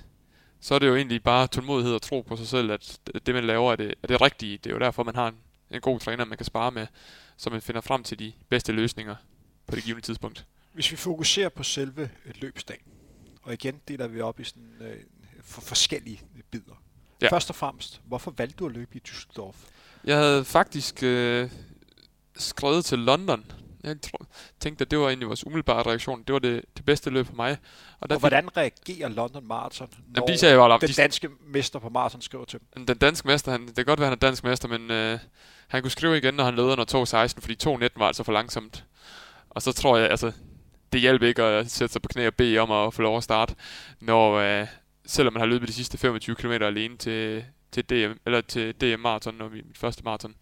så er det jo egentlig bare tålmodighed og tro på sig selv, at det man laver er det, er det rigtige. Det er jo derfor, man har en, en god træner, man kan spare med, så man finder frem til de bedste løsninger på det givende tidspunkt. Hvis vi fokuserer på selve løbsdagen, og igen deler vi op i sådan øh, for forskellige bidder. Ja. Først og fremmest, hvorfor valgte du at løbe i Düsseldorf? Jeg havde faktisk øh, skrevet til London. Jeg tænkte, at det var egentlig vores umiddelbare reaktion. Det var det, det bedste løb for mig. Og, der og hvordan fik... reagerer London Marathon, når Jamen, de sagde, jo, den danske mester på maraton skriver til dem? Den danske mester, han, det kan godt være, han er dansk mester, men øh, han kunne skrive igen, når han leder under 2.16, fordi 2.19 var altså for langsomt. Og så tror jeg, altså, det hjælper ikke at sætte sig på knæ og bede om at få lov at starte, når, øh, selvom man har løbet de sidste 25 km alene til, til DM, eller til DM maraton, når vi mit første maraton.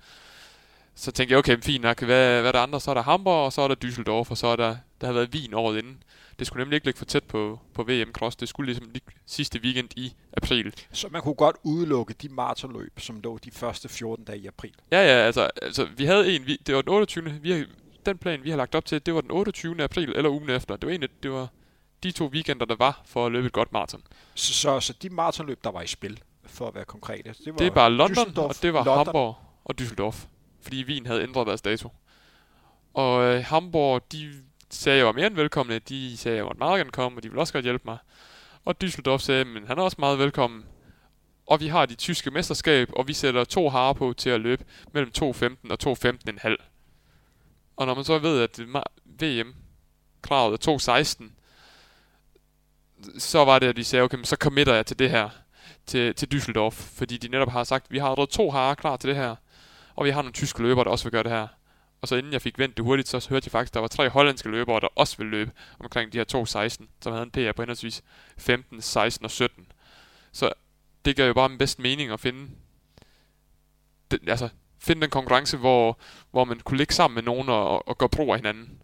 Så tænkte jeg, okay, fint nok, hvad, hvad er der andre? Så er der Hamburg, og så er der Düsseldorf, og så er der, der har været Wien året inden. Det skulle nemlig ikke ligge for tæt på, på VM Cross. Det skulle ligesom ligge sidste weekend i april. Så man kunne godt udelukke de maratonløb, som lå de første 14 dage i april? Ja, ja, altså, altså vi havde en, vi, det var den 28. Vi den plan, vi har lagt op til, det var den 28. april eller ugen efter. Det var en, det var de to weekender, der var for at løbe et godt maraton. Så, så, så de maratonløb, der var i spil, for at være konkrete, det var Det bare London, og det var London. Hamburg og Düsseldorf, fordi Wien havde ændret deres dato. Og øh, Hamburg, de sagde, jeg var mere end velkomne. De sagde, jeg måtte meget gerne komme, og de ville også godt hjælpe mig. Og Düsseldorf sagde, men han er også meget velkommen. Og vi har de tyske mesterskab, og vi sætter to harer på til at løbe mellem 2.15 og 2.15,5. Og når man så ved, at VM kravet er 2.16, så var det, at vi sagde, okay, men så committer jeg til det her, til, til Düsseldorf, fordi de netop har sagt, vi har allerede to harer klar til det her, og vi har nogle tyske løbere, der også vil gøre det her. Og så inden jeg fik vendt det hurtigt, så hørte jeg faktisk, at der var tre hollandske løbere, der også ville løbe omkring de her 2.16, som havde en PR på henholdsvis 15, 16 og 17. Så det gav jo bare den bedste mening at finde, den, altså, finde den konkurrence, hvor, hvor man kunne ligge sammen med nogen og, og gøre brug af hinanden.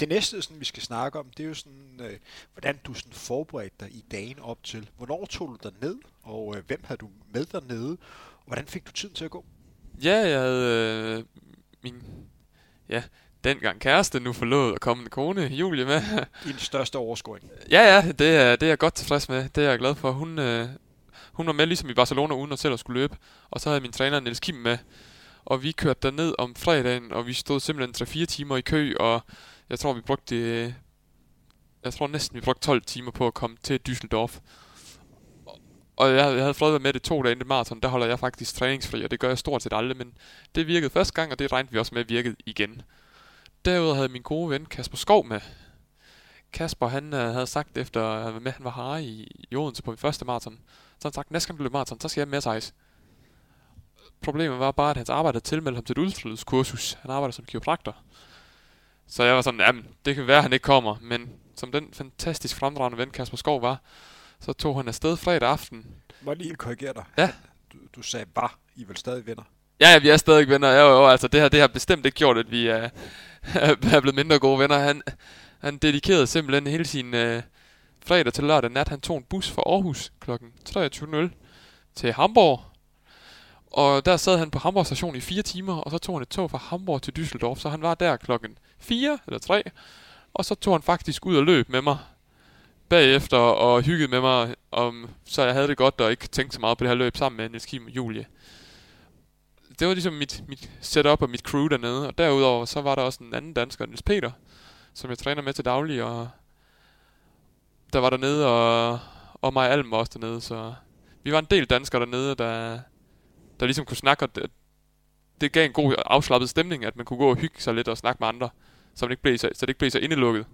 Det næste, sådan, vi skal snakke om, det er jo sådan, øh, hvordan du sådan forberedte dig i dagen op til. Hvornår tog du dig ned, og øh, hvem havde du med dernede, og hvordan fik du tiden til at gå? Ja, jeg havde øh, min ja, dengang kæreste, nu forlod og kommende kone, Julie, med. Din største overskåring. Ja, ja, det er, det er jeg godt tilfreds med. Det er jeg glad for. Hun, øh, hun var med ligesom i Barcelona, uden at selv at skulle løbe. Og så havde min træner Niels Kim med. Og vi kørte ned om fredagen, og vi stod simpelthen 3-4 timer i kø, og jeg tror, vi brugte øh, jeg tror næsten, vi brugte 12 timer på at komme til Düsseldorf. Og jeg, jeg havde været med det to dage inden maraton, der holder jeg faktisk træningsfri, og det gør jeg stort set aldrig, men det virkede første gang, og det regnede vi også med virkede igen. Derudover havde min gode ven Kasper Skov med. Kasper, han øh, havde sagt efter, at med, han var her i, i Odense på min første maraton, så han sagt, næste gang du løber maraton, så skal jeg med size. Problemet var bare, at hans arbejde havde tilmeldt ham til et udflydskursus. Han arbejder som kiropraktor. Så jeg var sådan, jamen, det kan være, at han ikke kommer, men som den fantastisk fremdragende ven Kasper Skov var, så tog han afsted fredag aften. Må lige korrigere dig? Ja. Du, du sagde var, I vel stadig venner? Ja, ja, vi er stadig venner. Jo, jo, altså det her, det har bestemt ikke gjort, at vi er, er blevet mindre gode venner. Han, han dedikerede simpelthen hele sin øh, fredag til lørdag nat. Han tog en bus fra Aarhus kl. 23.00 til Hamburg. Og der sad han på Hamburg station i fire timer, og så tog han et tog fra Hamburg til Düsseldorf, så han var der klokken 4 eller 3. Og så tog han faktisk ud og løb med mig bagefter og hyggede med mig, om, så jeg havde det godt og ikke tænkte så meget på det her løb sammen med Niels Kim og Julie. Det var ligesom mit, mit setup og mit crew dernede, og derudover så var der også en anden dansker, Niels Peter, som jeg træner med til daglig, og der var dernede, og, og mig Alm var også dernede, så vi var en del danskere dernede, der, der ligesom kunne snakke, og det, det gav en god afslappet stemning, at man kunne gå og hygge sig lidt og snakke med andre, så, det ikke blev så, så det ikke blev så indelukket.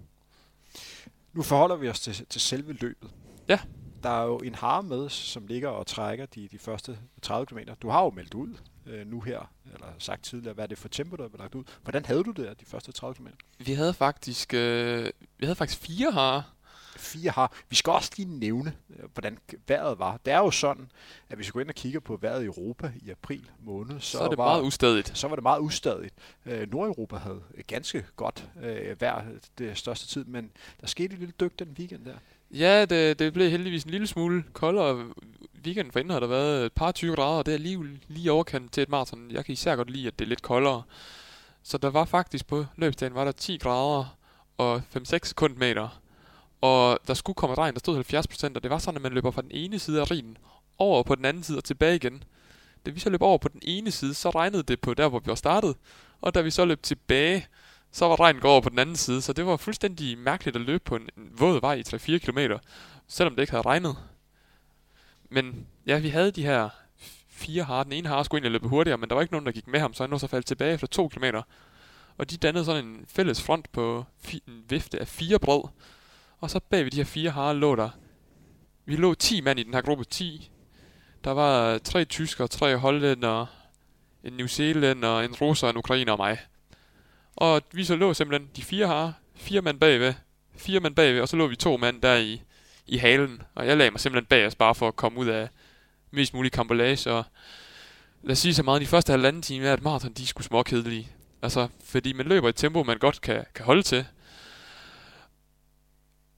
Nu forholder vi os til, til selve løbet. Ja. Der er jo en har med, som ligger og trækker de, de første 30 km. Du har jo meldt ud øh, nu her, eller sagt tidligere, hvad er det for tempo, der er lagt ud. Hvordan havde du det de første 30 km? Vi havde faktisk, øh, vi havde faktisk fire harer fire har. Vi skal også lige nævne, øh, hvordan vejret var. Det er jo sådan, at hvis vi går ind og kigger på vejret i Europa i april måned, så, så er det var, meget ustadigt. Så var det meget ustadigt. Øh, Nordeuropa havde ganske godt øh, vejr det største tid, men der skete et lille dyk den weekend der. Ja, det, det blev heldigvis en lille smule koldere. Weekenden for har der været et par 20 grader, og det er lige, lige overkendt til et maraton. Jeg kan især godt lide, at det er lidt koldere. Så der var faktisk på løbsdagen var der 10 grader og 5-6 sekundmeter. Og der skulle komme regn, der stod 70%, og det var sådan, at man løber fra den ene side af rigen over på den anden side og tilbage igen. Da vi så løb over på den ene side, så regnede det på der, hvor vi var startet. Og da vi så løb tilbage, så var regnen gået over på den anden side, så det var fuldstændig mærkeligt at løbe på en, en våd vej i 3-4 km, selvom det ikke havde regnet. Men ja, vi havde de her fire har. Den ene har skulle egentlig løbe hurtigere, men der var ikke nogen, der gik med ham, så han nåede så faldt tilbage efter 2 km. Og de dannede sådan en fælles front på en vifte af fire brød. Og så bag ved de her fire har lå der... Vi lå 10 mand i den her gruppe. 10. Der var tre tyskere, tre hollændere, en New Zealand, en russer, en ukrainer og mig. Og vi så lå simpelthen de fire har, fire mand bagved, fire mand bagved, og så lå vi to mand der i, i halen. Og jeg lagde mig simpelthen bag os bare for at komme ud af mest mulig kambolage. Og lad os sige så meget, de første halvanden time er, at maraton, de er sgu småkedelige. Altså, fordi man løber i et tempo, man godt kan, kan holde til.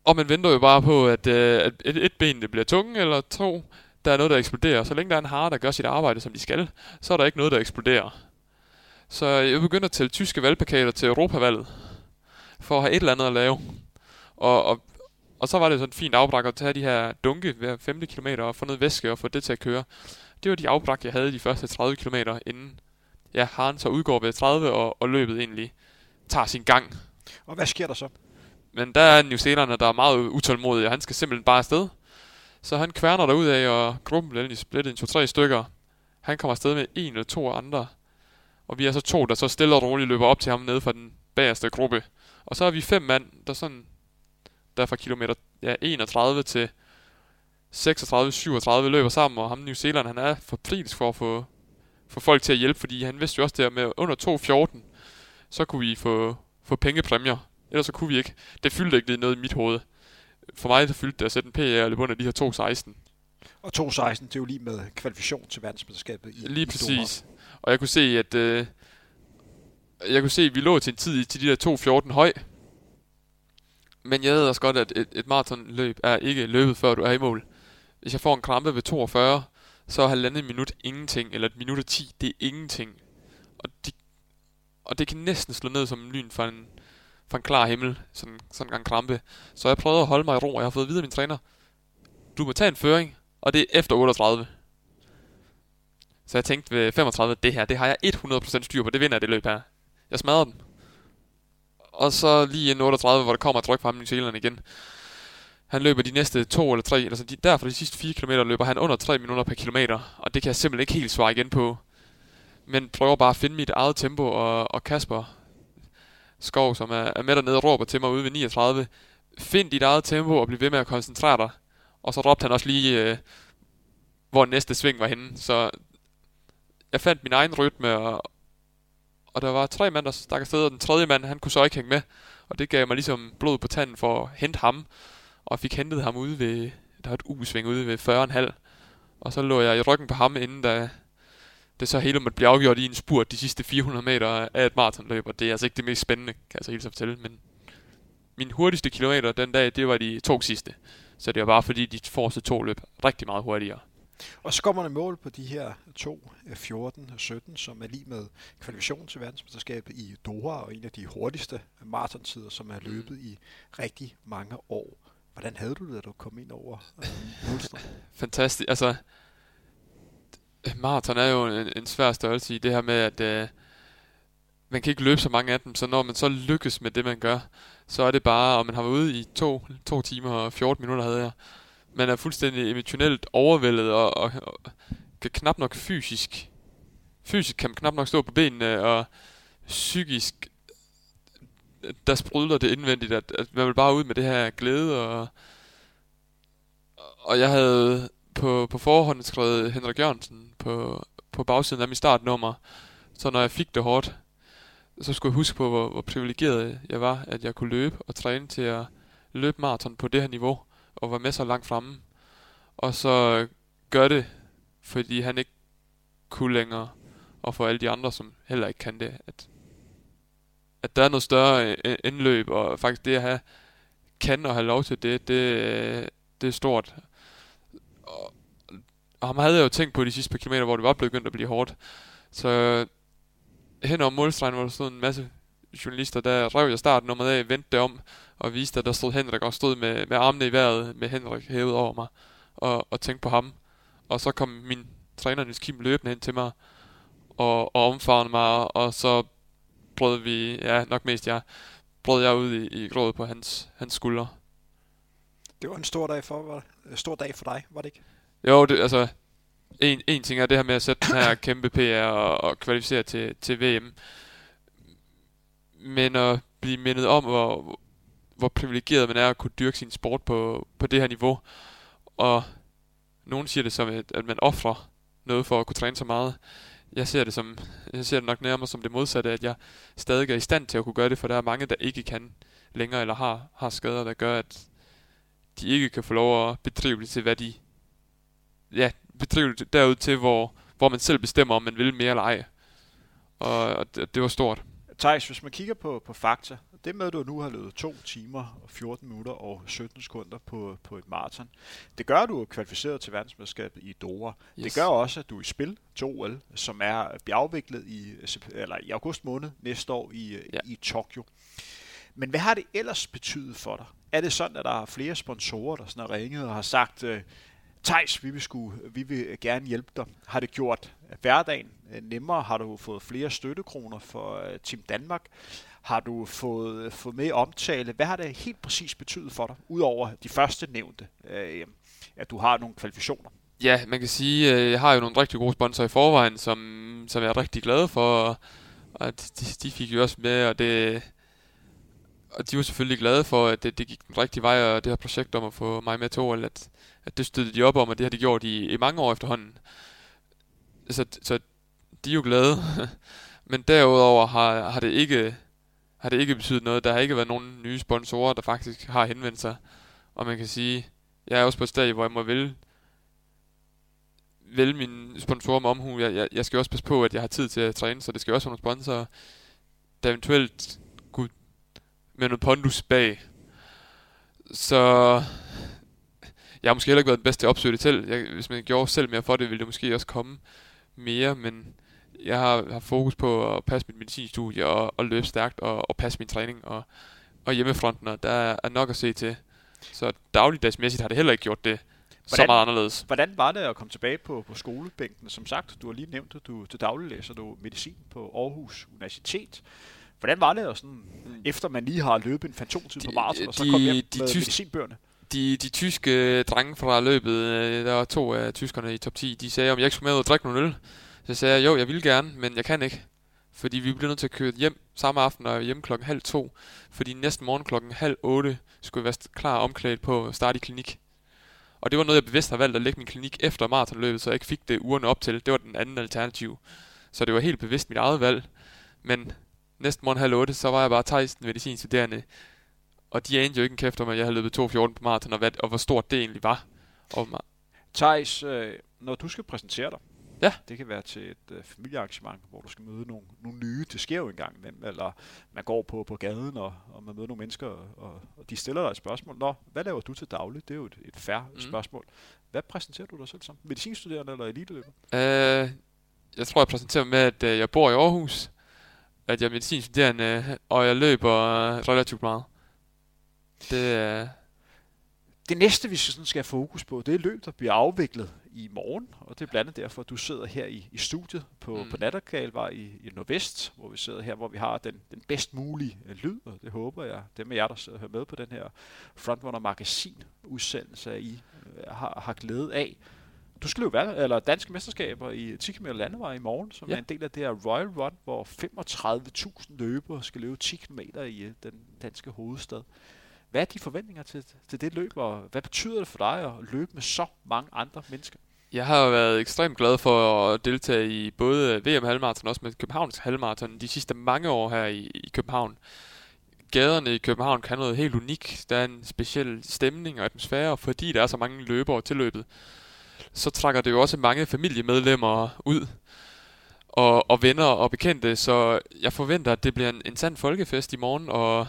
Og man venter jo bare på, at, øh, at et, et ben det bliver tunge, eller to, der er noget, der eksploderer. Så længe der er en hare, der gør sit arbejde, som de skal, så er der ikke noget, der eksploderer. Så jeg begynder at tælle tyske valgplakater til Europavalget, for at have et eller andet at lave. Og, og, og så var det sådan et fint afbræk at tage de her dunke hver 5 km og få noget væske og få det til at køre. Det var de afbræk, jeg havde de første 30 km inden ja, haren så udgår ved 30, og, og løbet egentlig tager sin gang. Og hvad sker der så? Men der er New Zealander, der er meget utålmodig, og han skal simpelthen bare afsted. Så han kværner derud af, og gruppen bliver splittet i to-tre stykker. Han kommer afsted med en eller to andre. Og vi er så to, der så stille og roligt løber op til ham nede fra den bagerste gruppe. Og så er vi fem mand, der sådan, der fra kilometer ja, 31 til 36-37 løber sammen, og ham New Zealand, han er forpligtet for at få, få folk til at hjælpe, fordi han vidste jo også det med under 2.14, så kunne vi få, få pengepræmier. Ellers så kunne vi ikke. Det fyldte ikke lige noget i mit hoved. For mig der fyldte det at sætte en PR og løbe under de her 2.16. Og 2.16, det er jo lige med kvalifikation til verdensmesterskabet i Lige i præcis. Doha. Og jeg kunne se, at øh, jeg kunne se, at vi lå til en tid til de der 2.14 høj. Men jeg ved også godt, at et, et maratonløb er ikke løbet, før du er i mål. Hvis jeg får en krampe ved 42, så er halvandet minut ingenting, eller et minut og 10, det er ingenting. Og, de, og det kan næsten slå ned som en lyn fra en, fra en klar himmel, sådan, sådan en gang krampe. Så jeg prøvede at holde mig i ro, og jeg har fået videre min træner, du må tage en føring, og det er efter 38. Så jeg tænkte ved 35, det her, det har jeg 100% styr på, det vinder jeg det løb her. Jeg smadrer den. Og så lige inden 38, hvor der kommer tryk fra ham i igen, han løber de næste to eller tre, altså de, der for de sidste 4 km løber han under 3 minutter per kilometer, og det kan jeg simpelthen ikke helt svare igen på. Men prøver bare at finde mit eget tempo, og, og Kasper Skov, som er, er med dernede, råber til mig ude ved 39, find dit eget tempo og bliv ved med at koncentrere dig. Og så råbte han også lige, øh, hvor næste sving var henne. Så jeg fandt min egen rytme, og, og der var tre mænd, der stak afsted, og den tredje mand, han kunne så ikke hænge med. Og det gav mig ligesom blod på tanden for at hente ham og fik hentet ham ude ved, der var et U-sving ude ved 40,5. Og så lå jeg i ryggen på ham, inden da det så hele måtte blive afgjort i en spurt de sidste 400 meter af et maratonløb, og det er altså ikke det mest spændende, kan jeg så helt så fortælle, men min hurtigste kilometer den dag, det var de to sidste. Så det var bare fordi, de forreste to løb rigtig meget hurtigere. Og så kommer man mål på de her to, 14 og 17, som er lige med kvalifikation til verdensmesterskabet i Doha, og en af de hurtigste maratontider, som er løbet i rigtig mange år. Hvordan havde du det, da du kom ind over øh, Fantastisk. Altså, Øh, maraton er jo en, en svær størrelse i det her med, at øh, man kan ikke løbe så mange af dem, så når man så lykkes med det, man gør, så er det bare, og man har været ude i to, to timer og 14 minutter, havde jeg. Man er fuldstændig emotionelt overvældet, og, og, og kan knap nok fysisk, fysisk kan man knap nok stå på benene, og psykisk der sprudler det indvendigt, at, at man vil bare ud med det her glæde, og, og jeg havde på, på forhånd skrevet Henrik Jørgensen på, på bagsiden af min startnummer, så når jeg fik det hårdt, så skulle jeg huske på, hvor, hvor privilegeret jeg var, at jeg kunne løbe og træne til at løbe maraton på det her niveau, og var med så langt fremme. Og så gør det, fordi han ikke kunne længere, og for alle de andre, som heller ikke kan det, at at der er noget større øh, indløb, og faktisk det at have, kan og have lov til det, det, øh, det er stort. Og, og ham havde jeg jo tænkt på de sidste par kilometer, hvor det var begyndt at blive hårdt. Så hen over målstregen, hvor der stod en masse journalister, der rev jeg startnummeret af, vendte det om, og viste, at der stod Henrik og stod med, med armene i vejret, med Henrik hævet over mig, og, og tænkte på ham. Og så kom min træner Niels Kim løbende hen til mig, og, og omfavnede mig, og så brød vi, ja nok mest jeg, brød jeg ud i, i grådet på hans, hans skuldre. Det var en stor dag for, var det? stor dag for dig, var det ikke? Jo, det, altså, en, en ting er det her med at sætte den her kæmpe PR og, og kvalificere til, til VM. Men at blive mindet om, hvor, hvor privilegeret man er at kunne dyrke sin sport på, på det her niveau. Og nogen siger det som, at, at man offrer noget for at kunne træne så meget. Jeg ser det som, jeg ser det nok nærmere som det modsatte, at jeg stadig er i stand til at kunne gøre det, for der er mange, der ikke kan længere, eller har, har skader, der gør, at de ikke kan få lov at bedrive det til, hvad de ja, bedrive det derud til, hvor, hvor man selv bestemmer, om man vil mere eller ej. Og, og det, det var stort. Thijs, hvis man kigger på, på fakta, det med, at du nu har løbet 2 timer og 14 minutter og 17 sekunder på, på et maraton, det gør, at du er kvalificeret til verdensmesterskabet i Doha. Yes. Det gør også, at du er i spil til OL, som er bliver afviklet i, eller i august måned næste år i, ja. i Tokyo. Men hvad har det ellers betydet for dig? Er det sådan, at der er flere sponsorer, der sådan har ringet og har sagt, øh, Tejs, vi vil, skulle, vi vil gerne hjælpe dig. Har det gjort øh, hverdagen øh, nemmere? Har du fået flere støttekroner for Team Danmark? Har du fået, fået med omtale? Hvad har det helt præcis betydet for dig, udover de første nævnte, at du har nogle kvalifikationer? Ja, man kan sige, at jeg har jo nogle rigtig gode sponsorer i forvejen, som, som jeg er rigtig glad for, og de, de fik jo også med, og det, og de var selvfølgelig glade for, at det, det gik den rigtige vej, og det her projekt om at få mig med til OL, at, at det støttede de op om, og det har de gjort i, i mange år efterhånden. Så, så de er jo glade. Men derudover har, har, det ikke, har det ikke betydet noget. Der har ikke været nogen nye sponsorer, der faktisk har henvendt sig. Og man kan sige, jeg er også på et stadie, hvor jeg må vælge, vælge mine sponsorer med omhu. Jeg, jeg, jeg skal også passe på, at jeg har tid til at træne, så det skal også være nogle sponsorer, der eventuelt med noget pondus bag. Så jeg har måske heller ikke været den bedste opsøge det til. Jeg, hvis man gjorde selv mere for det, ville det måske også komme mere, men jeg har, har fokus på at passe mit medicinstudie og, og løbe stærkt og, og passe min træning og, og hjemmefronten, og der er nok at se til. Så dagligdagsmæssigt har det heller ikke gjort det hvordan, så meget anderledes. Hvordan var det at komme tilbage på, på skolebænken? Som sagt, du har lige nævnt, at du til daglig læser du medicin på Aarhus Universitet. Hvordan var det at sådan, efter man lige har løbet en fantomtid på maraton, og så kom hjem de med tysk, medicinbøgerne? De, de tyske drenge fra løbet, øh, der var to af tyskerne i top 10, de sagde, om jeg ikke skulle med og drikke nogle øl. Så sagde jeg, jo, jeg vil gerne, men jeg kan ikke. Fordi vi bliver nødt til at køre hjem samme aften og hjem klokken halv to. Fordi næste morgen klokken halv otte skulle jeg være klar omklædt på at starte i klinik. Og det var noget, jeg bevidst har valgt at lægge min klinik efter maratonløbet, så jeg ikke fik det ugerne op til. Det var den anden alternativ. Så det var helt bevidst mit eget valg. Men næste morgen halv 8, så var jeg bare Thijs, medicinstuderende. Og de anede jo ikke en kæft om, at jeg havde løbet 2.14 på maraton, og, hvad, og hvor stort det egentlig var. Og Thijs, øh, når du skal præsentere dig, Ja. Det kan være til et øh, familiearrangement, hvor du skal møde nogle, nogle nye. Det sker jo engang imellem. Eller man går på, på gaden, og, og man møder nogle mennesker, og, og de stiller dig et spørgsmål. Nå, hvad laver du til daglig? Det er jo et, et færre mm. spørgsmål. Hvad præsenterer du dig selv som? Medicinstuderende eller eliteløber? Øh, jeg tror, jeg præsenterer mig med, at øh, jeg bor i Aarhus at jeg er medicinstuderende, og jeg løber relativt meget. Det er... Det næste, vi sådan skal have fokus på, det er løb, der bliver afviklet i morgen, og det er blandt andet derfor, at du sidder her i, i studiet på, mm. på Natterkalvar i, i Nordvest, hvor vi sidder her, hvor vi har den, den bedst mulige lyd, og det håber jeg, dem af jer, der sidder med på den her Frontrunner Magasin udsendelse, I øh, har, har glæde af. Du skal være, eller danske mesterskaber i 10 km landevej i morgen, som ja. er en del af det her Royal Run, hvor 35.000 løbere skal løbe 10 km i øh, den danske hovedstad. Hvad er de forventninger til, til det løb, og hvad betyder det for dig at løbe med så mange andre mennesker? Jeg har været ekstremt glad for at deltage i både VM halvmarathon og også med Københavns halvmarathon de sidste mange år her i, i København. Gaderne i København kan noget helt unikt. Der er en speciel stemning og atmosfære, fordi der er så mange løbere til løbet så trækker det jo også mange familiemedlemmer ud, og, og venner og bekendte, så jeg forventer, at det bliver en, en sand folkefest i morgen, og,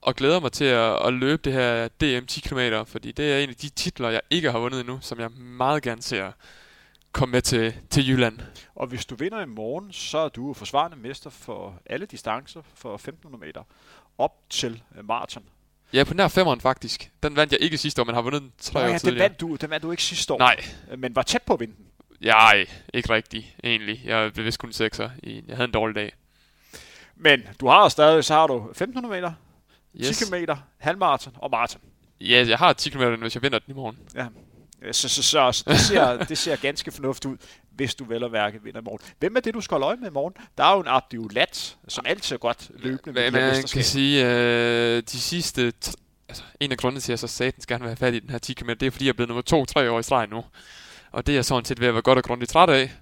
og glæder mig til at, at løbe det her DM 10 km, fordi det er en af de titler, jeg ikke har vundet endnu, som jeg meget gerne ser komme med til, til Jylland. Og hvis du vinder i morgen, så er du forsvarende mester for alle distancer for 1500 meter op til maraton. Ja, på nær femmeren faktisk. Den vandt jeg ikke sidste år, men har vundet den tre Nå, ja, år tidligere. Den vandt, du, den vandt du ikke sidste år. Nej. Men var tæt på at vinde den. Nej, ikke rigtigt, egentlig. Jeg blev vist kun sekser. Jeg havde en dårlig dag. Men du har stadig, så har du 1500 meter, Yes. 10 km, halvmarathon og maraton. Ja, jeg har 10 km, hvis jeg vinder den i morgen. Ja. Så, så, så, så det, ser, det ser ganske fornuftigt ud, hvis du vel og værke vinder i morgen. Hvem er det, du skal holde øje med i morgen? Der er jo en Abdiu Lat, som altid er godt løbende med man kan sige, øh, de sidste... T- altså, en af grundene til, at jeg så satans gerne vil have fat i den her 10 km, det er, fordi jeg er blevet nummer 2-3 år i streg nu. Og det er jeg sådan set ved at være godt og grundigt træt af.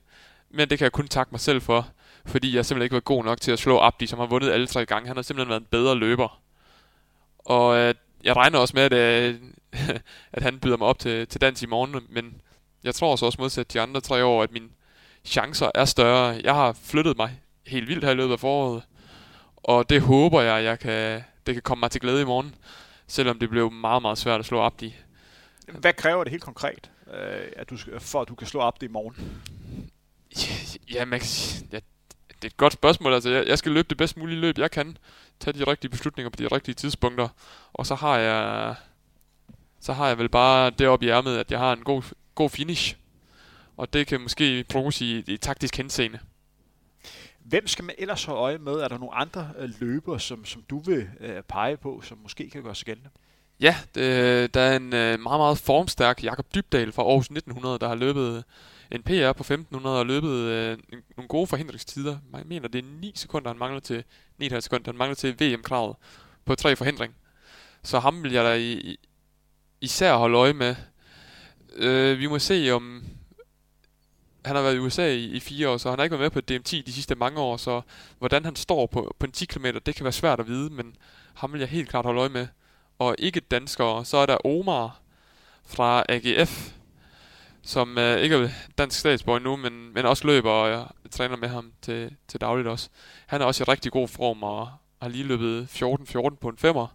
Men det kan jeg kun takke mig selv for, fordi jeg simpelthen ikke var god nok til at slå Abdi, som har vundet alle tre gange. Han har simpelthen været en bedre løber. Og øh, jeg regner også med, at, øh, at han byder mig op til, til dans i morgen, men jeg tror så også modsat de andre tre år, at mine chancer er større. Jeg har flyttet mig helt vildt her i løbet af foråret, og det håber jeg, jeg kan, det kan komme mig til glæde i morgen, selvom det blev meget, meget svært at slå Abdi. Hvad kræver det helt konkret, øh, at du, for at du kan slå op i morgen? Ja, sige, ja, det er et godt spørgsmål. Altså, jeg, jeg skal løbe det bedst mulige løb, jeg kan. Tage de rigtige beslutninger på de rigtige tidspunkter. Og så har jeg, så har jeg vel bare det op i ærmet, at jeg har en god, god finish. Og det kan måske bruges i, i taktisk henseende. Hvem skal man ellers holde øje med? Er der nogle andre øh, løbere, som, som du vil øh, pege på, som måske kan gøre sig gældende? Ja, det, der er en øh, meget, meget formstærk Jakob Dybdal fra Aarhus 1900, der har løbet en PR på 1500 og løbet øh, nogle gode forhindringstider. Jeg mener, det er 9 sekunder, han mangler til 9,5 sekunder, han mangler til VM-kravet på tre forhindring. Så ham vil jeg da i, i, især holde øje med. Øh, vi må se om... Han har været i USA i, i fire år, så han har ikke været med på DM10 de sidste mange år, så hvordan han står på, på en 10 km, det kan være svært at vide, men ham vil jeg helt klart holde øje med og ikke danskere. Så er der Omar fra AGF, som øh, ikke er dansk statsborger nu, men, men også løber, og jeg træner med ham til, til dagligt også. Han er også i rigtig god form, og har lige løbet 14-14 på en femmer,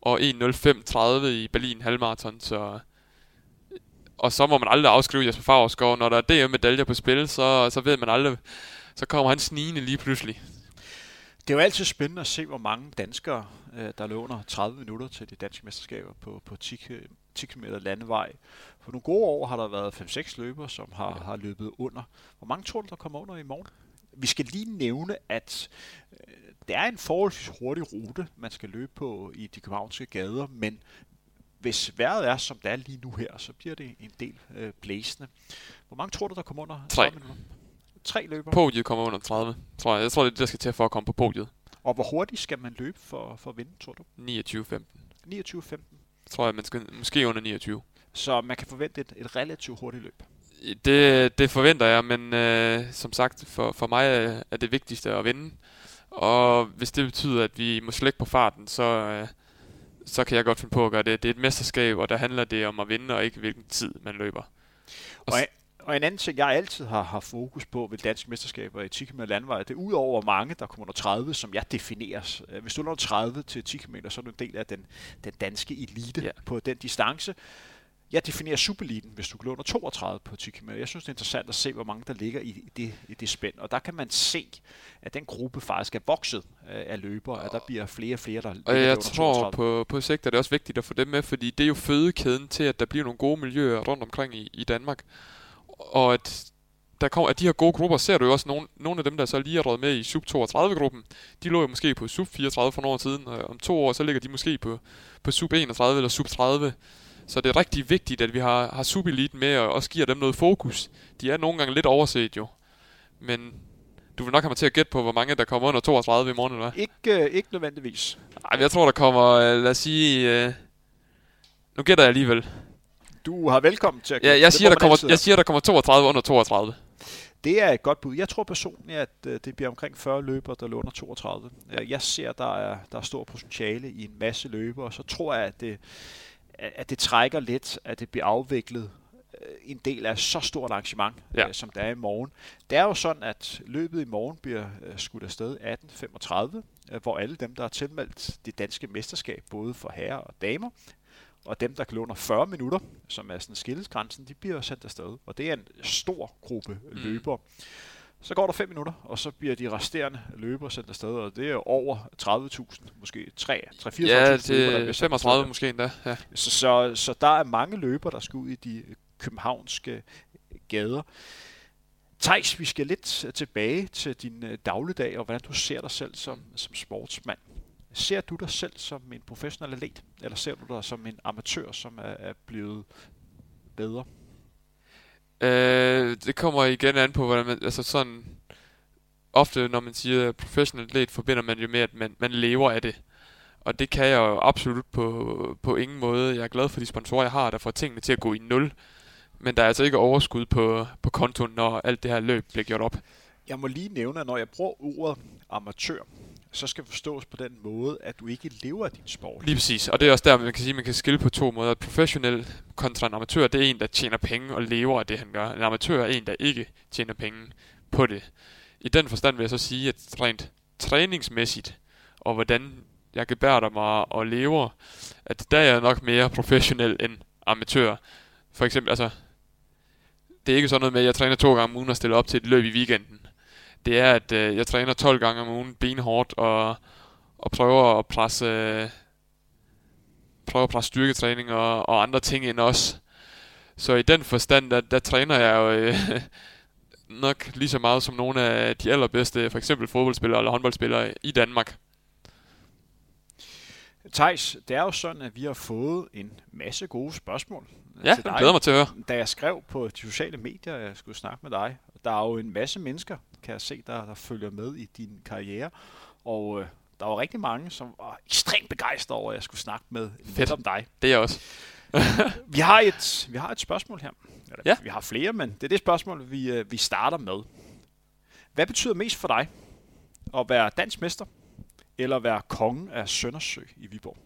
og 1.05.30 i Berlin halvmarathon, så... Og så må man aldrig afskrive Jesper Favrskov. Når der er DM-medaljer på spil, så, så ved man aldrig... Så kommer han snigende lige pludselig. Det er jo altid spændende at se, hvor mange danskere, øh, der låner 30 minutter til de danske mesterskaber på, på 10, ki- 10 km landevej. For nogle gode år har der været 5-6 løbere, som har, har løbet under. Hvor mange tror du, der kommer under i morgen? Vi skal lige nævne, at øh, det er en forholdsvis hurtig rute, man skal løbe på i de københavnske gader, men hvis vejret er, som det er lige nu her, så bliver det en del øh, blæsende. Hvor mange tror du, der kommer under Tre. 30 minutter? Tre løbere. Podiet kommer under 30, tror jeg. Jeg tror, det er det, der skal til for at komme på podiet. Og hvor hurtigt skal man løbe for, for at vinde, tror du? 29-15. 29-15. Tror jeg, man skal måske under 29. Så man kan forvente et, et relativt hurtigt løb. Det, det forventer jeg, men øh, som sagt, for, for mig er er det vigtigste at vinde. Og hvis det betyder, at vi må slække på farten, så, øh, så kan jeg godt finde på at gøre det. Det er et mesterskab, og der handler det om at vinde, og ikke hvilken tid man løber. Og, og en anden ting, jeg altid har haft fokus på ved danske mesterskaber i 10 km landvej, det er udover mange, der kommer under 30, som jeg defineres. Øh, Hvis du når 30 til 10 km, så er du en del af den, den danske elite ja. på den distance. Jeg definerer supereliten, hvis du under 32 på 10 km. Jeg synes, det er interessant at se, hvor mange der ligger i, det, i det spænd. Og der kan man se, at den gruppe faktisk er vokset øh, af løbere, at der bliver flere og flere, der ligger Og jeg under tror 32. på, på sigt er det også vigtigt at få dem med, fordi det er jo fødekæden til, at der bliver nogle gode miljøer rundt omkring i, i Danmark. Og at, der kommer, at de her gode grupper, ser du jo også nogle, nogle af dem, der så lige er med i sub 32-gruppen, de lå jo måske på sub 34 for nogle år siden, og om to år, så ligger de måske på, på sub 31 eller sub 30. Så det er rigtig vigtigt, at vi har, har sub-eliten med, og også giver dem noget fokus. De er nogle gange lidt overset jo. Men du vil nok have mig til at gætte på, hvor mange der kommer under 32 i morgen, eller hvad? Ikke, øh, ikke nødvendigvis. Ej, jeg tror, der kommer, øh, lad os sige... Øh, nu gætter jeg alligevel. Du har velkommen til at Ja, det må jeg, siger, der kommer, jeg siger, der kommer 32 under 32. Det er et godt bud. Jeg tror personligt, at øh, det bliver omkring 40 løbere, der løber under 32. Øh, Jeg ser, der er, der er stor potentiale i en masse løbere, og så tror jeg, at det, at det trækker lidt, at det bliver afviklet øh, en del af så stort arrangement, Ja. ja. som der er i morgen. Det er jo sådan, at løbet i morgen bliver øh, skudt afsted 18.35, øh, hvor alle dem, der er tilmeldt det danske mesterskab, både for herrer og damer, og dem, der kan under 40 minutter, som er sådan skillesgrænsen, de bliver sendt afsted. Og det er en stor gruppe Mm. løbere. Så går der 5 minutter, og så bliver de resterende løbere sendt afsted, og det er over 30.000, måske 3 3 Ja, der det bliver er sendt 35 afsted. måske endda. Ja. Så, så, så der er mange løbere, der skal ud i de københavnske gader. Tejs, vi skal lidt tilbage til din øh, dagligdag, og hvordan du ser dig selv som, som sportsmand. Ser du dig selv som en professionel atlet, eller ser du dig som en amatør, som er, er blevet bedre? Øh, det kommer igen an på, hvordan man, altså sådan, ofte når man siger professional atlet, forbinder man jo med, at man, man lever af det. Og det kan jeg jo absolut på, på ingen måde. Jeg er glad for de sponsorer, jeg har, der får tingene til at gå i nul. Men der er altså ikke overskud på, på kontoen, når alt det her løb bliver gjort op. Jeg må lige nævne, at når jeg bruger ordet amatør, så skal forstås på den måde, at du ikke lever af din sport. Lige præcis, og det er også der, man kan sige, at man kan skille på to måder. Professionel kontra en amatør, det er en, der tjener penge og lever af det, han gør. En amatør er en, der ikke tjener penge på det. I den forstand vil jeg så sige, at rent træningsmæssigt, og hvordan jeg gebærder mig og lever, at der er jeg nok mere professionel end amatør. For eksempel, altså, det er ikke sådan noget med, at jeg træner to gange om ugen og stiller op til et løb i weekenden. Det er, at øh, jeg træner 12 gange om ugen benhårdt og, og prøver at presse, øh, prøver at presse styrketræning og, og andre ting ind også. Så i den forstand, der, der træner jeg jo øh, nok lige så meget som nogle af de allerbedste, for eksempel fodboldspillere eller håndboldspillere i Danmark. Thijs, det er jo sådan, at vi har fået en masse gode spørgsmål Ja, til dig. glæder mig til at høre. Da jeg skrev på de sociale medier, at jeg skulle snakke med dig, der er jo en masse mennesker, kan jeg se, der, der følger med i din karriere. Og øh, der var rigtig mange, som var ekstremt begejstrede over, at jeg skulle snakke med Fedt. om dig. Det er jeg også. Vi har et, vi har et spørgsmål her. Eller, Ja. Vi har flere, men det er det spørgsmål, vi, øh, vi starter med. Hvad betyder mest for dig at være dansk mester, eller være konge af Søndersø i Viborg?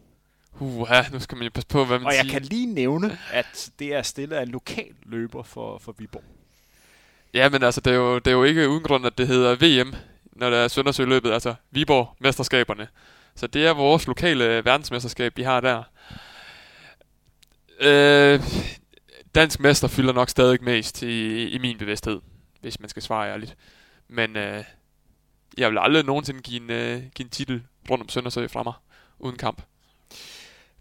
Uha, nu skal man jo passe på, hvad man Og jeg siger. kan lige nævne, at det er stillet af en lokal løber for, for Viborg. Ja, men altså, det er, jo, det er jo ikke uden grund, at det hedder VM, når der er Søndersø-løbet, altså Viborg-mesterskaberne. Så det er vores lokale verdensmesterskab, vi har der. Øh, dansk mester fylder nok stadig mest i, i min bevidsthed, hvis man skal svare ærligt. Men øh, jeg vil aldrig nogensinde give en, øh, give en titel rundt om Søndersø fra mig, uden kamp.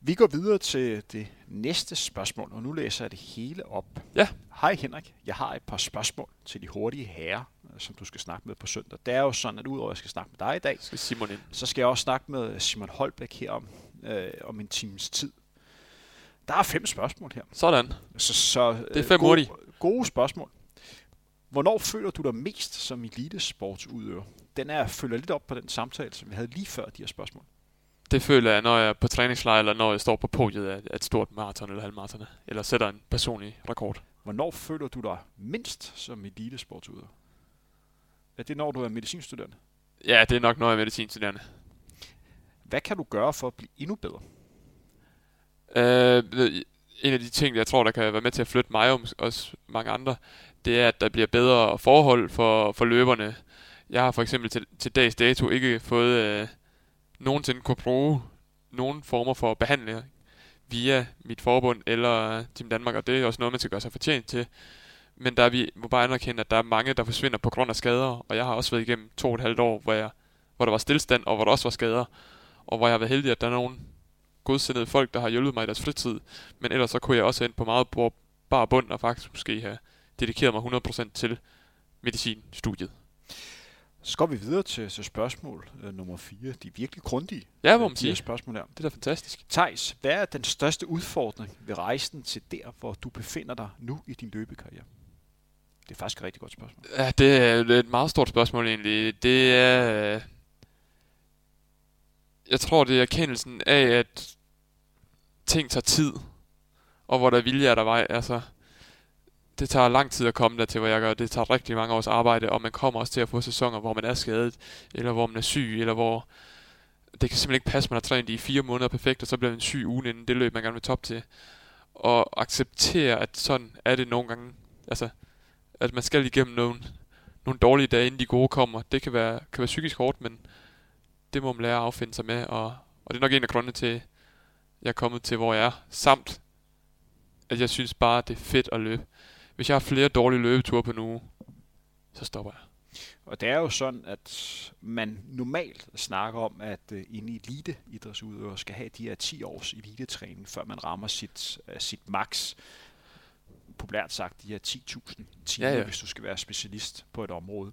Vi går videre til det næste spørgsmål, og nu læser jeg det hele op. Ja. Hej Henrik, jeg har et par spørgsmål til de hurtige herrer, øh, som du skal snakke med på søndag. Det er jo sådan, at udover at jeg skal snakke med dig i dag, Så skal Simon ind. så skal jeg også snakke med Simon Holbæk her om, øh, om en times tid. Der er fem spørgsmål her. Sådan. Så, så, Det er fem gode, hurtige. gode spørgsmål. Hvornår føler du dig mest som elitesportsudøver? Den er følger lidt op på den samtale, som vi havde lige før de her spørgsmål. Det føler jeg, når jeg er på træningslejr, eller når jeg står på podiet af et stort maraton eller halvmaraton, eller sætter en personlig rekord. Hvornår føler du dig mindst som elitesportsudøver? Er det når du er medicinstuderende? Ja, det er nok noget af medicinstuderende. Hvad kan du gøre for at blive endnu bedre? Øh, en af de ting, jeg tror, der kan være med til at flytte mig og også mange andre, det er, at der bliver bedre forhold for, for løberne. Jeg har for eksempel til, til dags dato ikke fået øh, nogensinde kunne bruge nogen former for behandling via mit forbund eller øh, Team Danmark, og det er også noget, man skal gøre sig fortjent til. Men der er vi må bare anerkende, at der er mange, der forsvinder på grund af skader, og jeg har også været igennem to og et halvt år, hvor, jeg, hvor der var stillstand, og hvor der også var skader, og hvor jeg har været heldig, at der er nogen godsindede folk, der har hjulpet mig i deres fritid, men ellers så kunne jeg også ind på meget bare bund og faktisk måske have dedikeret mig 100% til medicinstudiet. Så går vi videre til, til spørgsmål øh, nummer 4. De er virkelig grundige. Ja, må man de sige. spørgsmål her. Det er da fantastisk. Thijs, hvad er den største udfordring ved rejsen til der, hvor du befinder dig nu i din løbekarriere? Det er faktisk et rigtig godt spørgsmål. Ja, det er det er et meget stort spørgsmål egentlig. Det er... øh, Jeg tror, det er erkendelsen af, at ting tager tid, og hvor der er vilje er der vej. Altså, det tager lang tid at komme der til, hvor jeg gør. Det tager rigtig mange års arbejde, og man kommer også til at få sæsoner, hvor man er skadet, eller hvor man er syg, eller hvor det kan simpelthen ikke passe, man har trænet i fire måneder perfekt, og så bliver man syg ugen inden det løb, man gerne vil top til. Og acceptere, at sådan er det nogle gange. Altså, at man skal igennem nogle, nogle dårlige dage, inden de gode kommer. Det kan være, kan være psykisk hårdt, men det må man lære at affinde sig med, og, og det er nok en af grundene til, at jeg er kommet til, hvor jeg er. Samt, at jeg synes bare, det er fedt at løbe. Hvis jeg har flere dårlige løbeture på uge, så stopper jeg. Og det er jo sådan, at man normalt snakker om, at øh, en eliteidrætsudøver skal have de her 10 års elitetræning, før man rammer sit, uh, sit max. Populært sagt de her 10.000 timer, ja. ja. hvis du skal være specialist på et område.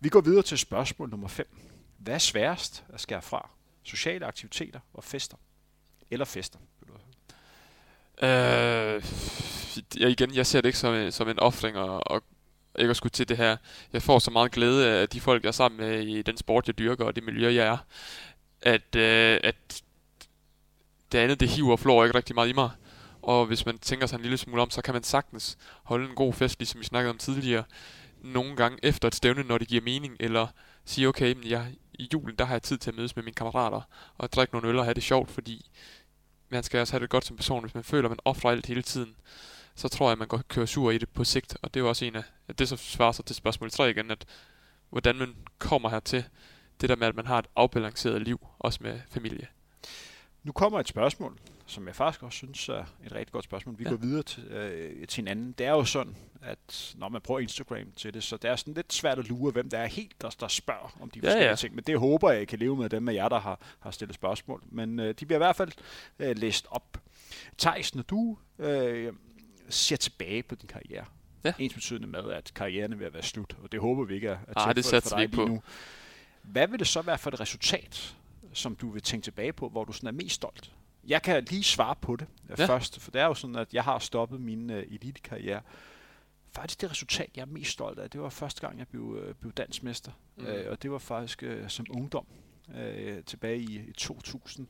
Vi går videre til spørgsmål nummer 5. Hvad er sværest at skære fra? Sociale aktiviteter og fester? Eller fester? Øh, jeg, igen, jeg ser det ikke som, en- som en offring og, og ikke at skulle til det her. Jeg får så meget glæde af de folk, jeg er sammen med i den sport, jeg dyrker, og det miljø, jeg er, at, øh, at det andet, det hiver og flår ikke rigtig meget i mig. Og hvis man tænker sig en lille smule om, så kan man sagtens holde en god fest, ligesom vi snakkede om tidligere, nogle gange efter et stævne, når det giver mening, eller sige, okay, men jeg, i julen, der har jeg tid til at mødes med mine kammerater, og drikke nogle øl og have det sjovt, fordi man skal også have det godt som person. Hvis man føler, at man offrer alt hele tiden, så tror jeg, at man går kører sur i det på sigt. Og det er jo også en af, at det så svarer sig til spørgsmål 3 igen, at hvordan man kommer hertil, det der med, at man har et afbalanceret liv, også med familie. Nu kommer et spørgsmål, som jeg faktisk også synes er et rigtig godt spørgsmål. Vi Ja. går videre til, øh, til en anden. Det er jo sådan, at når man bruger Instagram til det, så det er sådan lidt svært at lure, hvem der er helt, der, der spørger om de Ja, forskellige ja. ting. Men det håber jeg, I kan leve med dem af jer, der har, har stillet spørgsmål. Men øh, de bliver i hvert fald øh, læst op. Thijs, når du øh, ser tilbage på din karriere, Ja. ens betydende med, at karrieren er ved at være slut, og det håber vi ikke er, er Ej, det for vi dig lige på. nu. Hvad vil det så være for et resultat, som du vil tænke tilbage på, hvor du sådan er mest stolt? Jeg kan lige svare på det Ja. ja. først, for det er jo sådan, at jeg har stoppet min uh, elitekarriere. Faktisk det resultat, jeg er mest stolt af, det var første gang, jeg blev, uh, blev dansmester. Mm. Uh, og det var faktisk uh, som ungdom, uh, tilbage i, i 2000.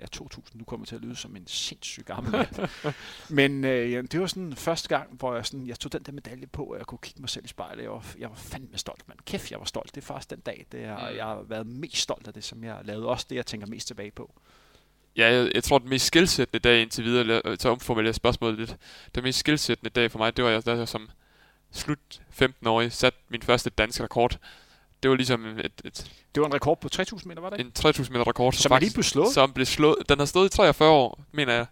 Ja, 2000, du kommer til at lyde som en sindssyg gammel mand. Men øh, ja, det var sådan første gang, hvor jeg, sådan, jeg tog den der medalje på, og jeg kunne kigge mig selv i spejlet. Jeg var, jeg var fandme stolt, mand. Kæft, jeg var stolt. Det er faktisk den dag, det er, Mm. jeg har været mest stolt af det, som jeg lavede. Også det, jeg tænker mest tilbage på. Ja, jeg, jeg tror, den mest skilsættende dag indtil videre, eller, så omformulerer spørgsmålet lidt. Den mest skilsættende dag for mig, det var, jeg, da jeg som slut 15-årig satte min første danske rekord. Det var ligesom et, et, Det var en rekord på 3.000 meter, var det ikke? en 3000 meter rekord. Som er lige blevet slået. Som blev slået. Den har stået i 43 år, mener jeg.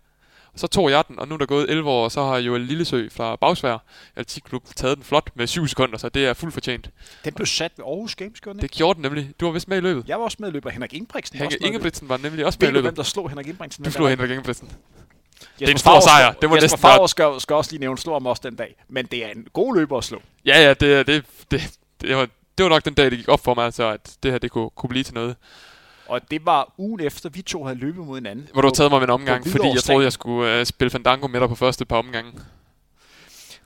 Så tog jeg den, og nu er der gået 11 år, og så har Joel Lillesø fra Bagsvær Atletikklub taget den flot med 7 sekunder, så det er fuldt fortjent. Den blev sat ved Aarhus Games, gjorde den Det ikke? gjorde den nemlig. Du var vist med i løbet. Jeg var også med i løbet Henrik Ingebrigtsen. var Henrik løbet. Ingebrigtsen var nemlig også med i du, hvem løbet. der slog Henrik Ingebrigtsen? Du slog? Henrik Ingebrigtsen. Jesper en stor sejr. Det må Jesper Favre skal, skal også lige nævne, slog ham også den dag. Men det er en god løber at slå. Ja, ja, det, det, det, det, var, det var nok den dag, det gik op for mig, altså, at det her det kunne, kunne blive til noget. Og det var ugen efter, vi to havde løbet mod hinanden. Hvor du På- taget mig med en omgang, fordi jeg troede, jeg skulle uh, spille Fandango med dig på første par omgange.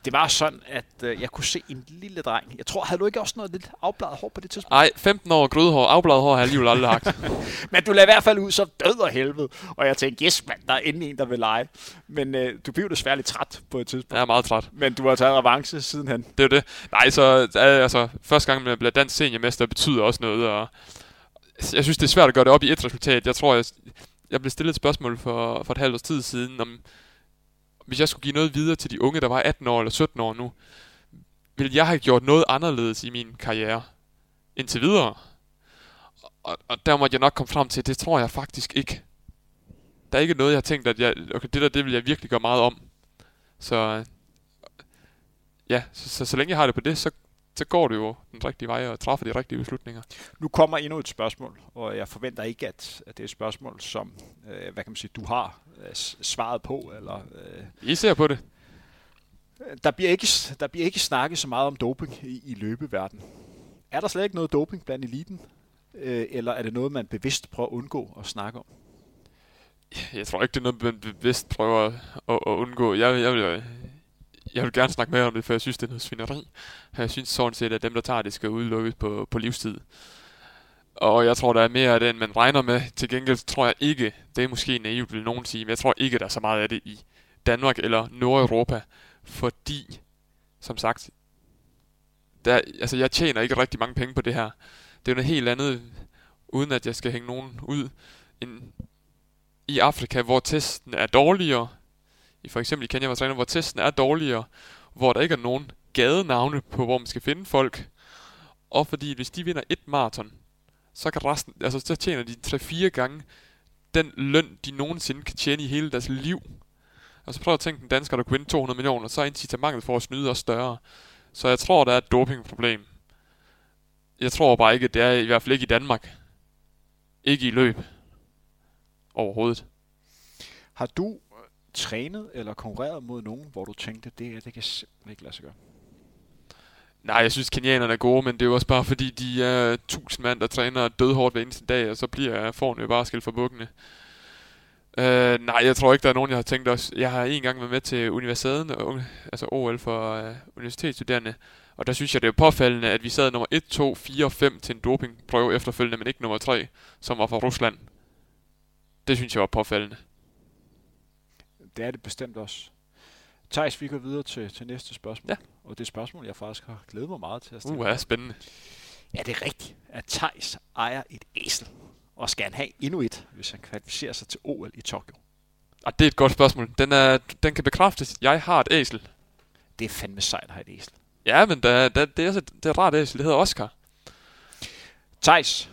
Det var sådan, at øh, jeg kunne se en lille dreng. Jeg tror, havde du ikke også noget lidt afbladet hår på det tidspunkt? Ej, 15 år grødehår, afbladet hår har jeg alligevel aldrig haft. Men du lagde i hvert fald ud så død og helvede. Og jeg tænkte, yes mand, der er endelig en, der vil lege. Men øh, du blev desværre lidt træt på et tidspunkt. Jeg er meget træt. Men du har taget revanche sidenhen. Det er det. Nej, så øh, altså, første gang, man bliver dansk seniormester, betyder også noget, og jeg synes, det er svært at gøre det op i et resultat. Jeg tror, jeg, jeg blev stillet et spørgsmål for, for et halvt års tid siden, om hvis jeg skulle give noget videre til de unge, der var 18 år eller 17 år nu, ville jeg have gjort noget anderledes i min karriere indtil videre? Og, og der måtte jeg nok komme frem til, det tror jeg faktisk ikke. Der er ikke noget, jeg har tænkt, at jeg, okay, det der, det vil jeg virkelig gøre meget om. Så ja, så, så, så længe jeg har det på det, så, så går det jo den rigtige vej og træffer de rigtige beslutninger. Nu kommer endnu et spørgsmål, og jeg forventer ikke, at, at det er et spørgsmål, som øh, hvad kan man sige, du har øh, svaret på. Eller, øh, I ser på det. der, bliver ikke, der bliver ikke snakket så meget om doping i, i løbeverdenen. Er der slet ikke noget doping blandt eliten? Øh, eller er det noget, man bevidst prøver at undgå at snakke om? Jeg tror ikke, det er noget, man bevidst prøver at, at, undgå. Jeg, jeg, vil, jeg vil gerne snakke mere om det, for jeg synes, det er noget svineri. Jeg synes sådan set, at dem, der tager det, skal udelukkes på, på livstid. Og jeg tror, der er mere af det, end man regner med. Til gengæld tror jeg ikke, det er måske naivt, vil nogen sige, men jeg tror ikke, der er så meget af det i Danmark eller Nordeuropa. Fordi, som sagt, der, altså jeg tjener ikke rigtig mange penge på det her. Det er jo noget helt andet, uden at jeg skal hænge nogen ud, end i Afrika, hvor testen er dårligere, i for eksempel i Kenya, hvor, træner, hvor testen er dårligere, hvor der ikke er nogen gadenavne på, hvor man skal finde folk, og fordi hvis de vinder et maraton, så kan resten, altså så tjener de 3-4 gange den løn, de nogensinde kan tjene i hele deres liv. Og så prøv at tænke, en dansker, der kunne vinde 200 millioner, så er incitamentet for at snyde også større. Så jeg tror, der er et dopingproblem. Jeg tror bare ikke, det er i hvert fald ikke i Danmark. Ikke i løb. Overhovedet. Har du trænet eller konkurreret mod nogen, hvor du tænkte, det, det kan simpelthen ikke lade sig gøre? Nej, jeg synes, kenianerne er gode, men det er jo også bare fordi, de er tusind mand, der træner dødhårdt hver eneste dag, og så bliver forne jo bare skilt for bukkene. Uh, nej, jeg tror ikke, der er nogen, jeg har tænkt os. Jeg har en gang været med til universiteten, altså OL for uh, universitetsstuderende, og der synes jeg, det er påfaldende, at vi sad nummer 1, 2, 4 og 5 til en dopingprøve efterfølgende, men ikke nummer 3, som var fra Rusland. Det synes jeg var påfaldende. Det er det bestemt også. Thijs, vi går videre til, til næste spørgsmål. Ja. Og det spørgsmål, jeg faktisk har glædet mig meget til at stille. Uh, er spændende. Er det rigtigt, at Thijs ejer et æsel? Og skal han have endnu et, hvis han kvalificerer sig til OL i Tokyo? Og det er et godt spørgsmål. Den, er, den kan bekræftes. Jeg har et æsel. Det er fandme sejt at have et æsel. Ja, men der, der, det, er det er et rart æsel. Det hedder Oscar. Thijs,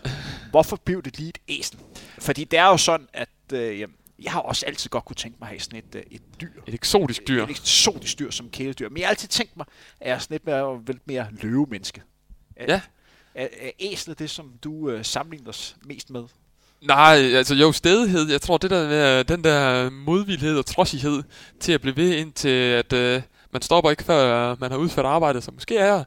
hvorfor blev det lige et æsel? Fordi det er jo sådan, at øh, jamen, jeg har også altid godt kunne tænke mig at have sådan et, øh, et dyr. Et eksotisk dyr. Et eksotisk dyr som kæledyr. Men jeg har altid tænkt mig, at jeg er sådan lidt mere, lidt mere løvemenneske. Er, Ja. Er, er æslet det, som du øh, sammenligner os mest med? Nej, altså jo, stedighed. Jeg tror, det der med den der modvildhed og trodsighed til at blive ved indtil, at øh, man stopper ikke, før øh, man har udført arbejdet. Så måske er,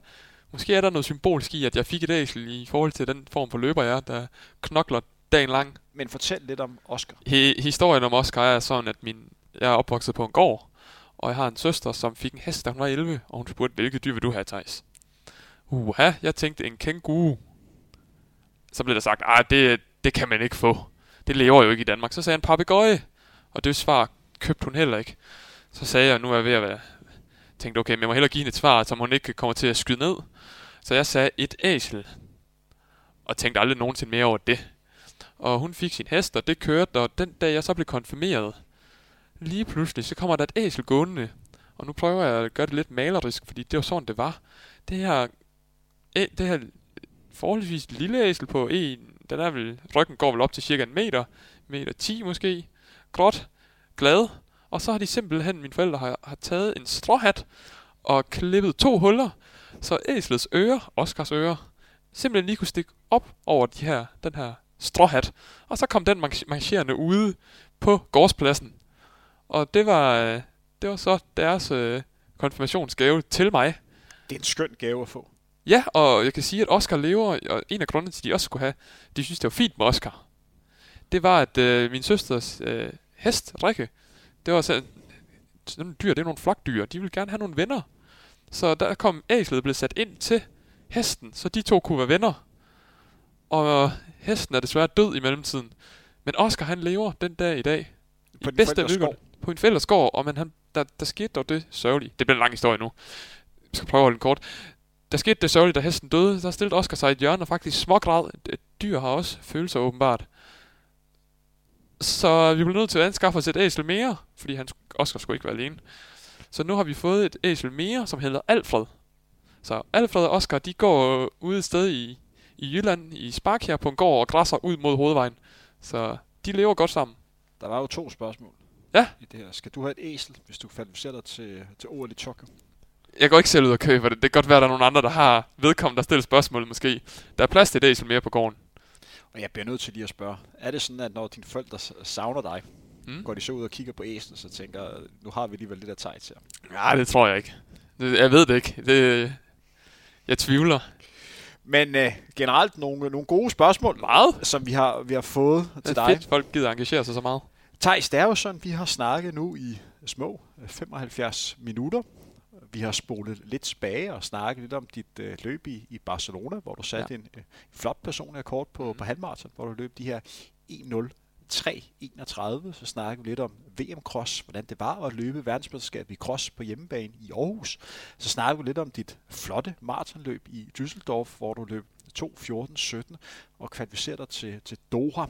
måske er der noget symbolsk i, at jeg fik et æsel i forhold til den form for løber, jeg er, der knokler dagen lang. Men fortæl lidt om Oscar. He- historien om Oscar er sådan, at min, jeg er opvokset på en gård, og jeg har en søster, som fik en hest, da hun var 11, og hun spurgte, hvilket dyr vil du have, Thijs? Uha, jeg tænkte en kænguru. Så blev der sagt, ah, det, det kan man ikke få. Det lever jo ikke i Danmark. Så sagde han en papegøje, og det svar købte hun heller ikke. Så sagde jeg, nu er jeg ved at være... Tænkte, okay, men jeg må hellere give hende et svar, som hun ikke kommer til at skyde ned. Så jeg sagde et æsel. Og tænkte aldrig nogensinde mere over det. Og hun fik sin hest, og det kørte, og den dag jeg så blev konfirmeret, lige pludselig, så kommer der et æsel gående. Og nu prøver jeg at gøre det lidt malerisk, fordi det var sådan, det var. Det her, æ, det her forholdsvis lille æsel på en, den er vel, ryggen går vel op til cirka en meter, meter 10 måske, gråt, glad. Og så har de simpelthen, mine forældre har, har taget en stråhat og klippet to huller, så æslets ører, Oscars ører, simpelthen lige kunne stikke op over de her, den her stråhat. Og så kom den march- marcherende ude på gårdspladsen. Og det var, øh, det var så deres øh, konfirmationsgave til mig. Det er en skøn gave at få. Ja, og jeg kan sige, at Oscar lever, og en af grundene til, at de også skulle have, de synes, det var fint med Oscar. Det var, at øh, min søsters øh, hest, Rikke, det var så, sådan nogle dyr, det er nogle flokdyr, de vil gerne have nogle venner. Så der kom æslet blev sat ind til hesten, så de to kunne være venner. Og hesten er desværre død i mellemtiden. Men Oscar, han lever den dag i dag. På I bedste velgående. På en fælles gård, og men han, der, der skete dog det sørgelige. Det bliver en lang historie nu. Jeg skal prøve at holde den kort. Der skete det sørgelige, da hesten døde. Der stillede Oscar sig i et hjørne og faktisk smågræd. Et, dyr har også følelser åbenbart. Så vi blev nødt til at anskaffe os et æsel mere, fordi han, Oscar skulle ikke være alene. Så nu har vi fået et æsel mere, som hedder Alfred. Så Alfred og Oscar, de går ude et sted i, i Jylland, i Sparkjær på en gård og græsser ud mod hovedvejen. Så de lever godt sammen. Der var jo to spørgsmål Ja. i det her. Skal du have et æsel, hvis du kvalificerer dig til, til OL i Tokyo? Jeg går ikke selv ud og køber det. Det kan godt være, at der er nogle andre, der har vedkommende, der stiller spørgsmål måske. Der er plads til et æsel mere på gården. Og jeg bliver nødt til lige at spørge. Er det sådan, at når dine forældre savner dig, Mm. går de så ud og kigger på æslen, så tænker, nu har vi alligevel lidt af tej til. Nej, det tror jeg ikke. Jeg ved det ikke. Det, jeg tvivler. Men øh, generelt nogle, nogle gode spørgsmål, Meget. som vi har, vi har fået til Det er dig. fedt, folk gider engagere sig så meget. Thijs, det er jo sådan, vi har snakket nu i små øh, 75 minutter. Vi har spolet lidt tilbage og snakket lidt om dit øh, løb i, i Barcelona, hvor du satte ja. en øh, flot personlig rekord på, Mhm. mm. på halvmarathon, hvor du løb de her 1.03.31. Så snakkede vi lidt om VM-cross, hvordan det var at løbe verdensmesterskabet i cross på hjemmebane i Aarhus. Så snakkede vi lidt om dit flotte maratonløb i Düsseldorf, hvor du løb 2.14.17 og kvalificerede dig til, til Doha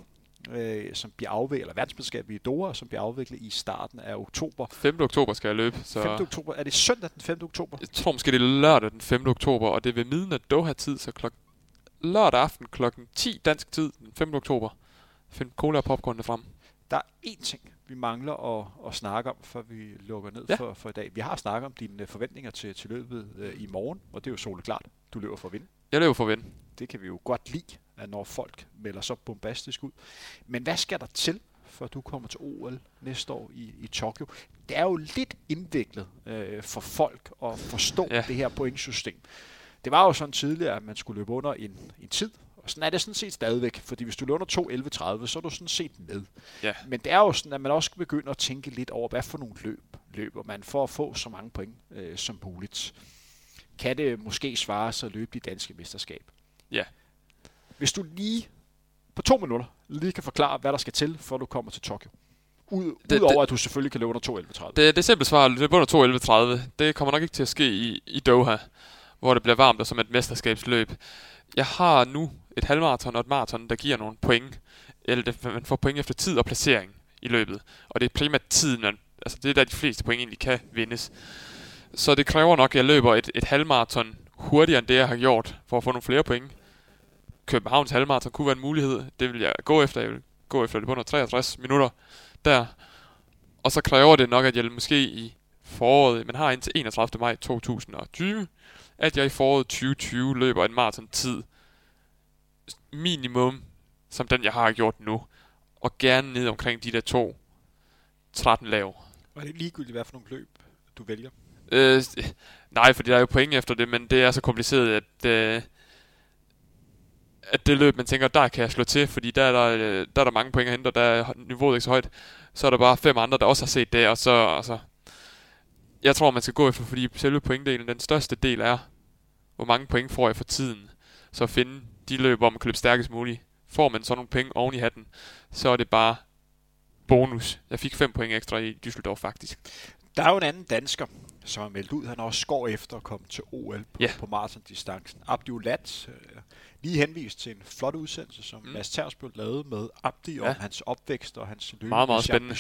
øh, som bliver afviklet, eller verdensmesterskabet i Doha, som bliver afviklet i starten af oktober. 5. oktober skal jeg løbe, så 5. oktober. Er det søndag den 5. oktober? jeg tror måske, det er lørdag den 5. oktober, og det er ved midnat Doha-tid, så klok lørdag aften klokken 10 dansk tid den 5. oktober. Find cola og popcorn frem. Der er én ting, vi mangler at, at snakke om, før vi lukker ned Ja. ja. for, for i dag. Vi har snakket om dine øh, forventninger til, til løbet øh, i morgen, og det er jo soleklart. Du løber for at vinde. Jeg løber for at vinde. Det kan vi jo godt lide, at når folk melder så bombastisk ud. Men hvad skal der til, før du kommer til OL næste år i, i Tokyo. Det er jo lidt indviklet øh, for folk at forstå ja. det her pointsystem. Det var jo sådan tidligere, at man skulle løbe under en, en tid, og sådan er det sådan set stadigvæk, fordi hvis du løber under 2.11.30, så er du sådan set med. Ja. Men det er jo sådan, at man også begynder at tænke lidt over, hvad for nogle løb løber man for at få så mange point øh, som muligt. Kan det måske svare sig at løbe det danske mesterskab? Ja. Hvis du lige på to minutter lige kan forklare, hvad der skal til, for du kommer til Tokyo. Ud, det, Udover det, at du selvfølgelig kan løbe under 2.11.30. Det, det simple svar, at løbe under 2.11.30, det kommer nok ikke til at ske i, i Doha, hvor det bliver varmt og som et mesterskabsløb. Jeg har nu et halvmarathon og et maraton, der giver nogle point. Eller det, man får point efter tid og placering i løbet. Og det er primært tiden, man, altså det er der de fleste point egentlig kan vindes. Så det kræver nok, at jeg løber et, et halvmarathon hurtigere end det, jeg har gjort, for at få nogle flere point. Københavns halvmarathon kunne være en mulighed. Det vil jeg gå efter. Jeg vil gå efter det på under 63 minutter der. Og så kræver det nok, at jeg måske i foråret, man har indtil 31. maj 2020, at jeg i foråret 2020 løber en maraton tid minimum som den, jeg har gjort nu. Og gerne ned omkring de der to 13 lav. Og er det ligegyldigt, hvad for nogle løb du vælger? Øh, nej, fordi der er jo point efter det, men det er så kompliceret, at, øh, at det løb, man tænker, der kan jeg slå til, fordi der er der, øh, der, er der mange point at hente, og der er niveauet ikke så højt. Så er der bare fem andre, der også har set det, og så, altså, jeg tror, man skal gå efter, fordi selve pointdelen, den største del er, hvor mange point får jeg for tiden. Så finde de løb, hvor man kan løbe stærkest muligt. Får man så nogle penge oven i hatten, så er det bare bonus. Jeg fik 5 point ekstra i Düsseldorf faktisk. Der er jo en anden dansker, som er meldt ud. Han har også skår efter at komme til OL på, ja. på maratondistancen. Abdi Lat, øh, lige henvist til en flot udsendelse, som mm. Mads Tersbøl lavede med Abdi ja. om hans opvækst og hans løb meget, meget spændende.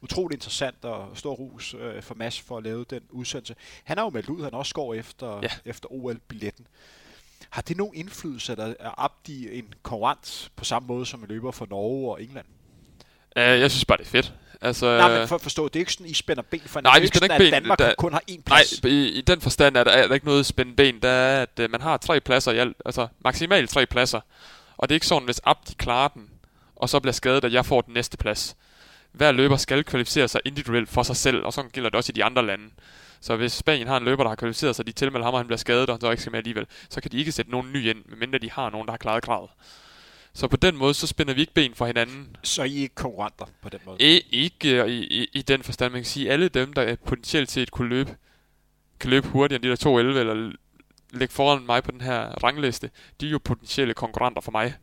Utrolig interessant og stor rus øh, for Mads for at lave den udsendelse. Han har jo meldt ud, han også går efter, ja. efter OL-billetten. Har det nogen indflydelse, at er Abdi en konkurrent på samme måde som en løber for Norge og England? Uh, jeg synes bare, det er fedt. Altså, Nej, men for at forstå, det er ikke sådan, I spænder ben for Nej, vi spænder ikke ben. Danmark der, kun har én plads. Nej, i, i den forstand er der, er der ikke noget spænde ben. Der er, at uh, man har tre pladser i alt, altså maksimalt tre pladser. Og det er ikke sådan, hvis Abdi klarer den, og så bliver skadet, at jeg får den næste plads. Hver løber skal kvalificere sig individuelt for sig selv, og sådan gælder det også i de andre lande. Så hvis Spanien har en løber, der har kvalificeret sig, de tilmelder ham, og han bliver skadet, og så ikke skal med alligevel, så kan de ikke sætte nogen ny ind, medmindre de har nogen, der har klaret kravet. Så på den måde, så spænder vi ikke ben for hinanden. Så I er ikke konkurrenter på den måde? I, ikke i, i, i den forstand. Man kan sige, alle dem, der potentielt set kunne løbe, kan løbe hurtigere end de der 2.11, eller lægge foran mig på den her rangliste, de er jo potentielle konkurrenter for mig.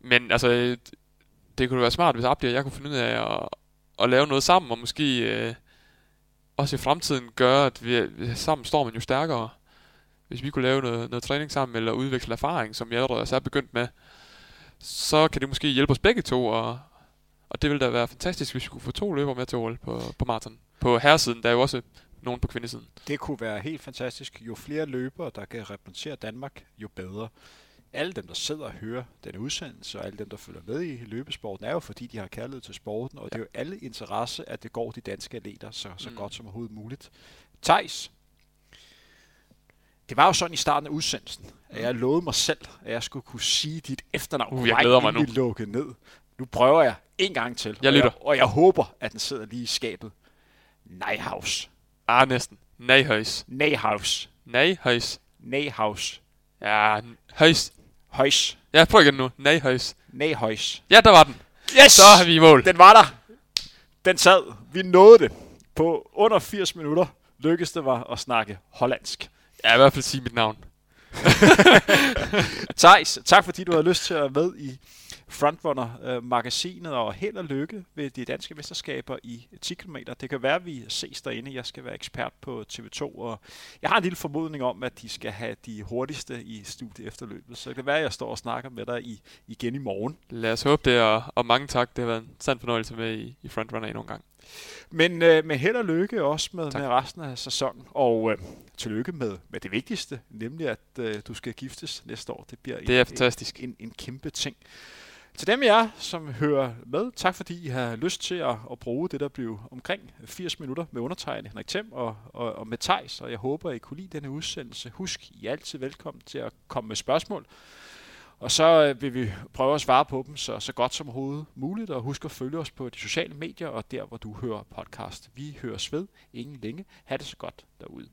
Men altså, det kunne være smart, hvis Abdi og jeg kunne finde ud af at, at lave noget sammen, og måske øh, også i fremtiden gøre, at vi, øh, sammen står man jo stærkere. Hvis vi kunne lave noget, noget træning sammen, eller udveksle erfaring, som jeg allerede er begyndt med, så kan det måske hjælpe os begge to, og, og det ville da være fantastisk, hvis vi kunne få to løbere med til OL på, på maraton. På herresiden, der er jo også nogen på kvindesiden. Det kunne være helt fantastisk. Jo flere løbere, der kan repræsentere Danmark, jo bedre. Alle dem, der sidder og hører denne udsendelse, og alle dem, der følger med i løbesporten, er jo fordi, de har kærlighed til sporten, og ja. det er jo alle interesse, at det går de danske atleter så, så mm. godt som overhovedet muligt. Tejs, det var jo sådan i starten af udsendelsen, at jeg lovede mig selv, at jeg skulle kunne sige dit efternavn. Uh, jeg glæder mig nu. Lukke ned. Nu prøver jeg en gang til. Jeg lytter. Og jeg, og jeg håber, at den sidder lige i skabet. Nejhaus. Ah, næsten. Nejhøjs. Nejhaus. Nejhøjs. Nejhaus. Ja, højs. Højs. Ja, prøv igen nu. Nejhøjs. Nejhøjs. Ja, der var den. Yes! Så har vi i mål. Den var der. Den sad. Vi nåede det. På under 80 minutter lykkedes det var at snakke hollandsk. Ja, i hvert fald sige mit navn. Thijs, tak fordi du har lyst til at være med i Frontrunner-magasinet, og held og lykke ved de danske mesterskaber i 10 km. Det kan være, at vi ses derinde. Jeg skal være ekspert på TV2, og jeg har en lille formodning om, at de skal have de hurtigste i studiet efter løbet. Så det kan være, at jeg står og snakker med dig i, igen i morgen. Lad os håbe det, og, og mange tak. Det har været en sand fornøjelse med i, i Frontrunner endnu en gang. Men øh, med held og lykke også med, med resten af sæsonen. Og øh, tillykke med, med det vigtigste, nemlig at øh, du skal giftes næste år. Det bliver det er en, fantastisk. En, en, en kæmpe ting. Til dem af jer, som hører med, tak fordi I har lyst til at, at bruge det, der blev omkring 80 minutter med undertegnet Henrik Thiem og, og, og med Tejs, og jeg håber, I kunne lide denne udsendelse. Husk, I er altid velkommen til at komme med spørgsmål. Og så øh, vil vi prøve at svare på dem så, så godt som overhovedet muligt, og husk at følge os på de sociale medier og der, hvor du hører podcast. Vi høres ved ingen længe. Ha' det så godt derude.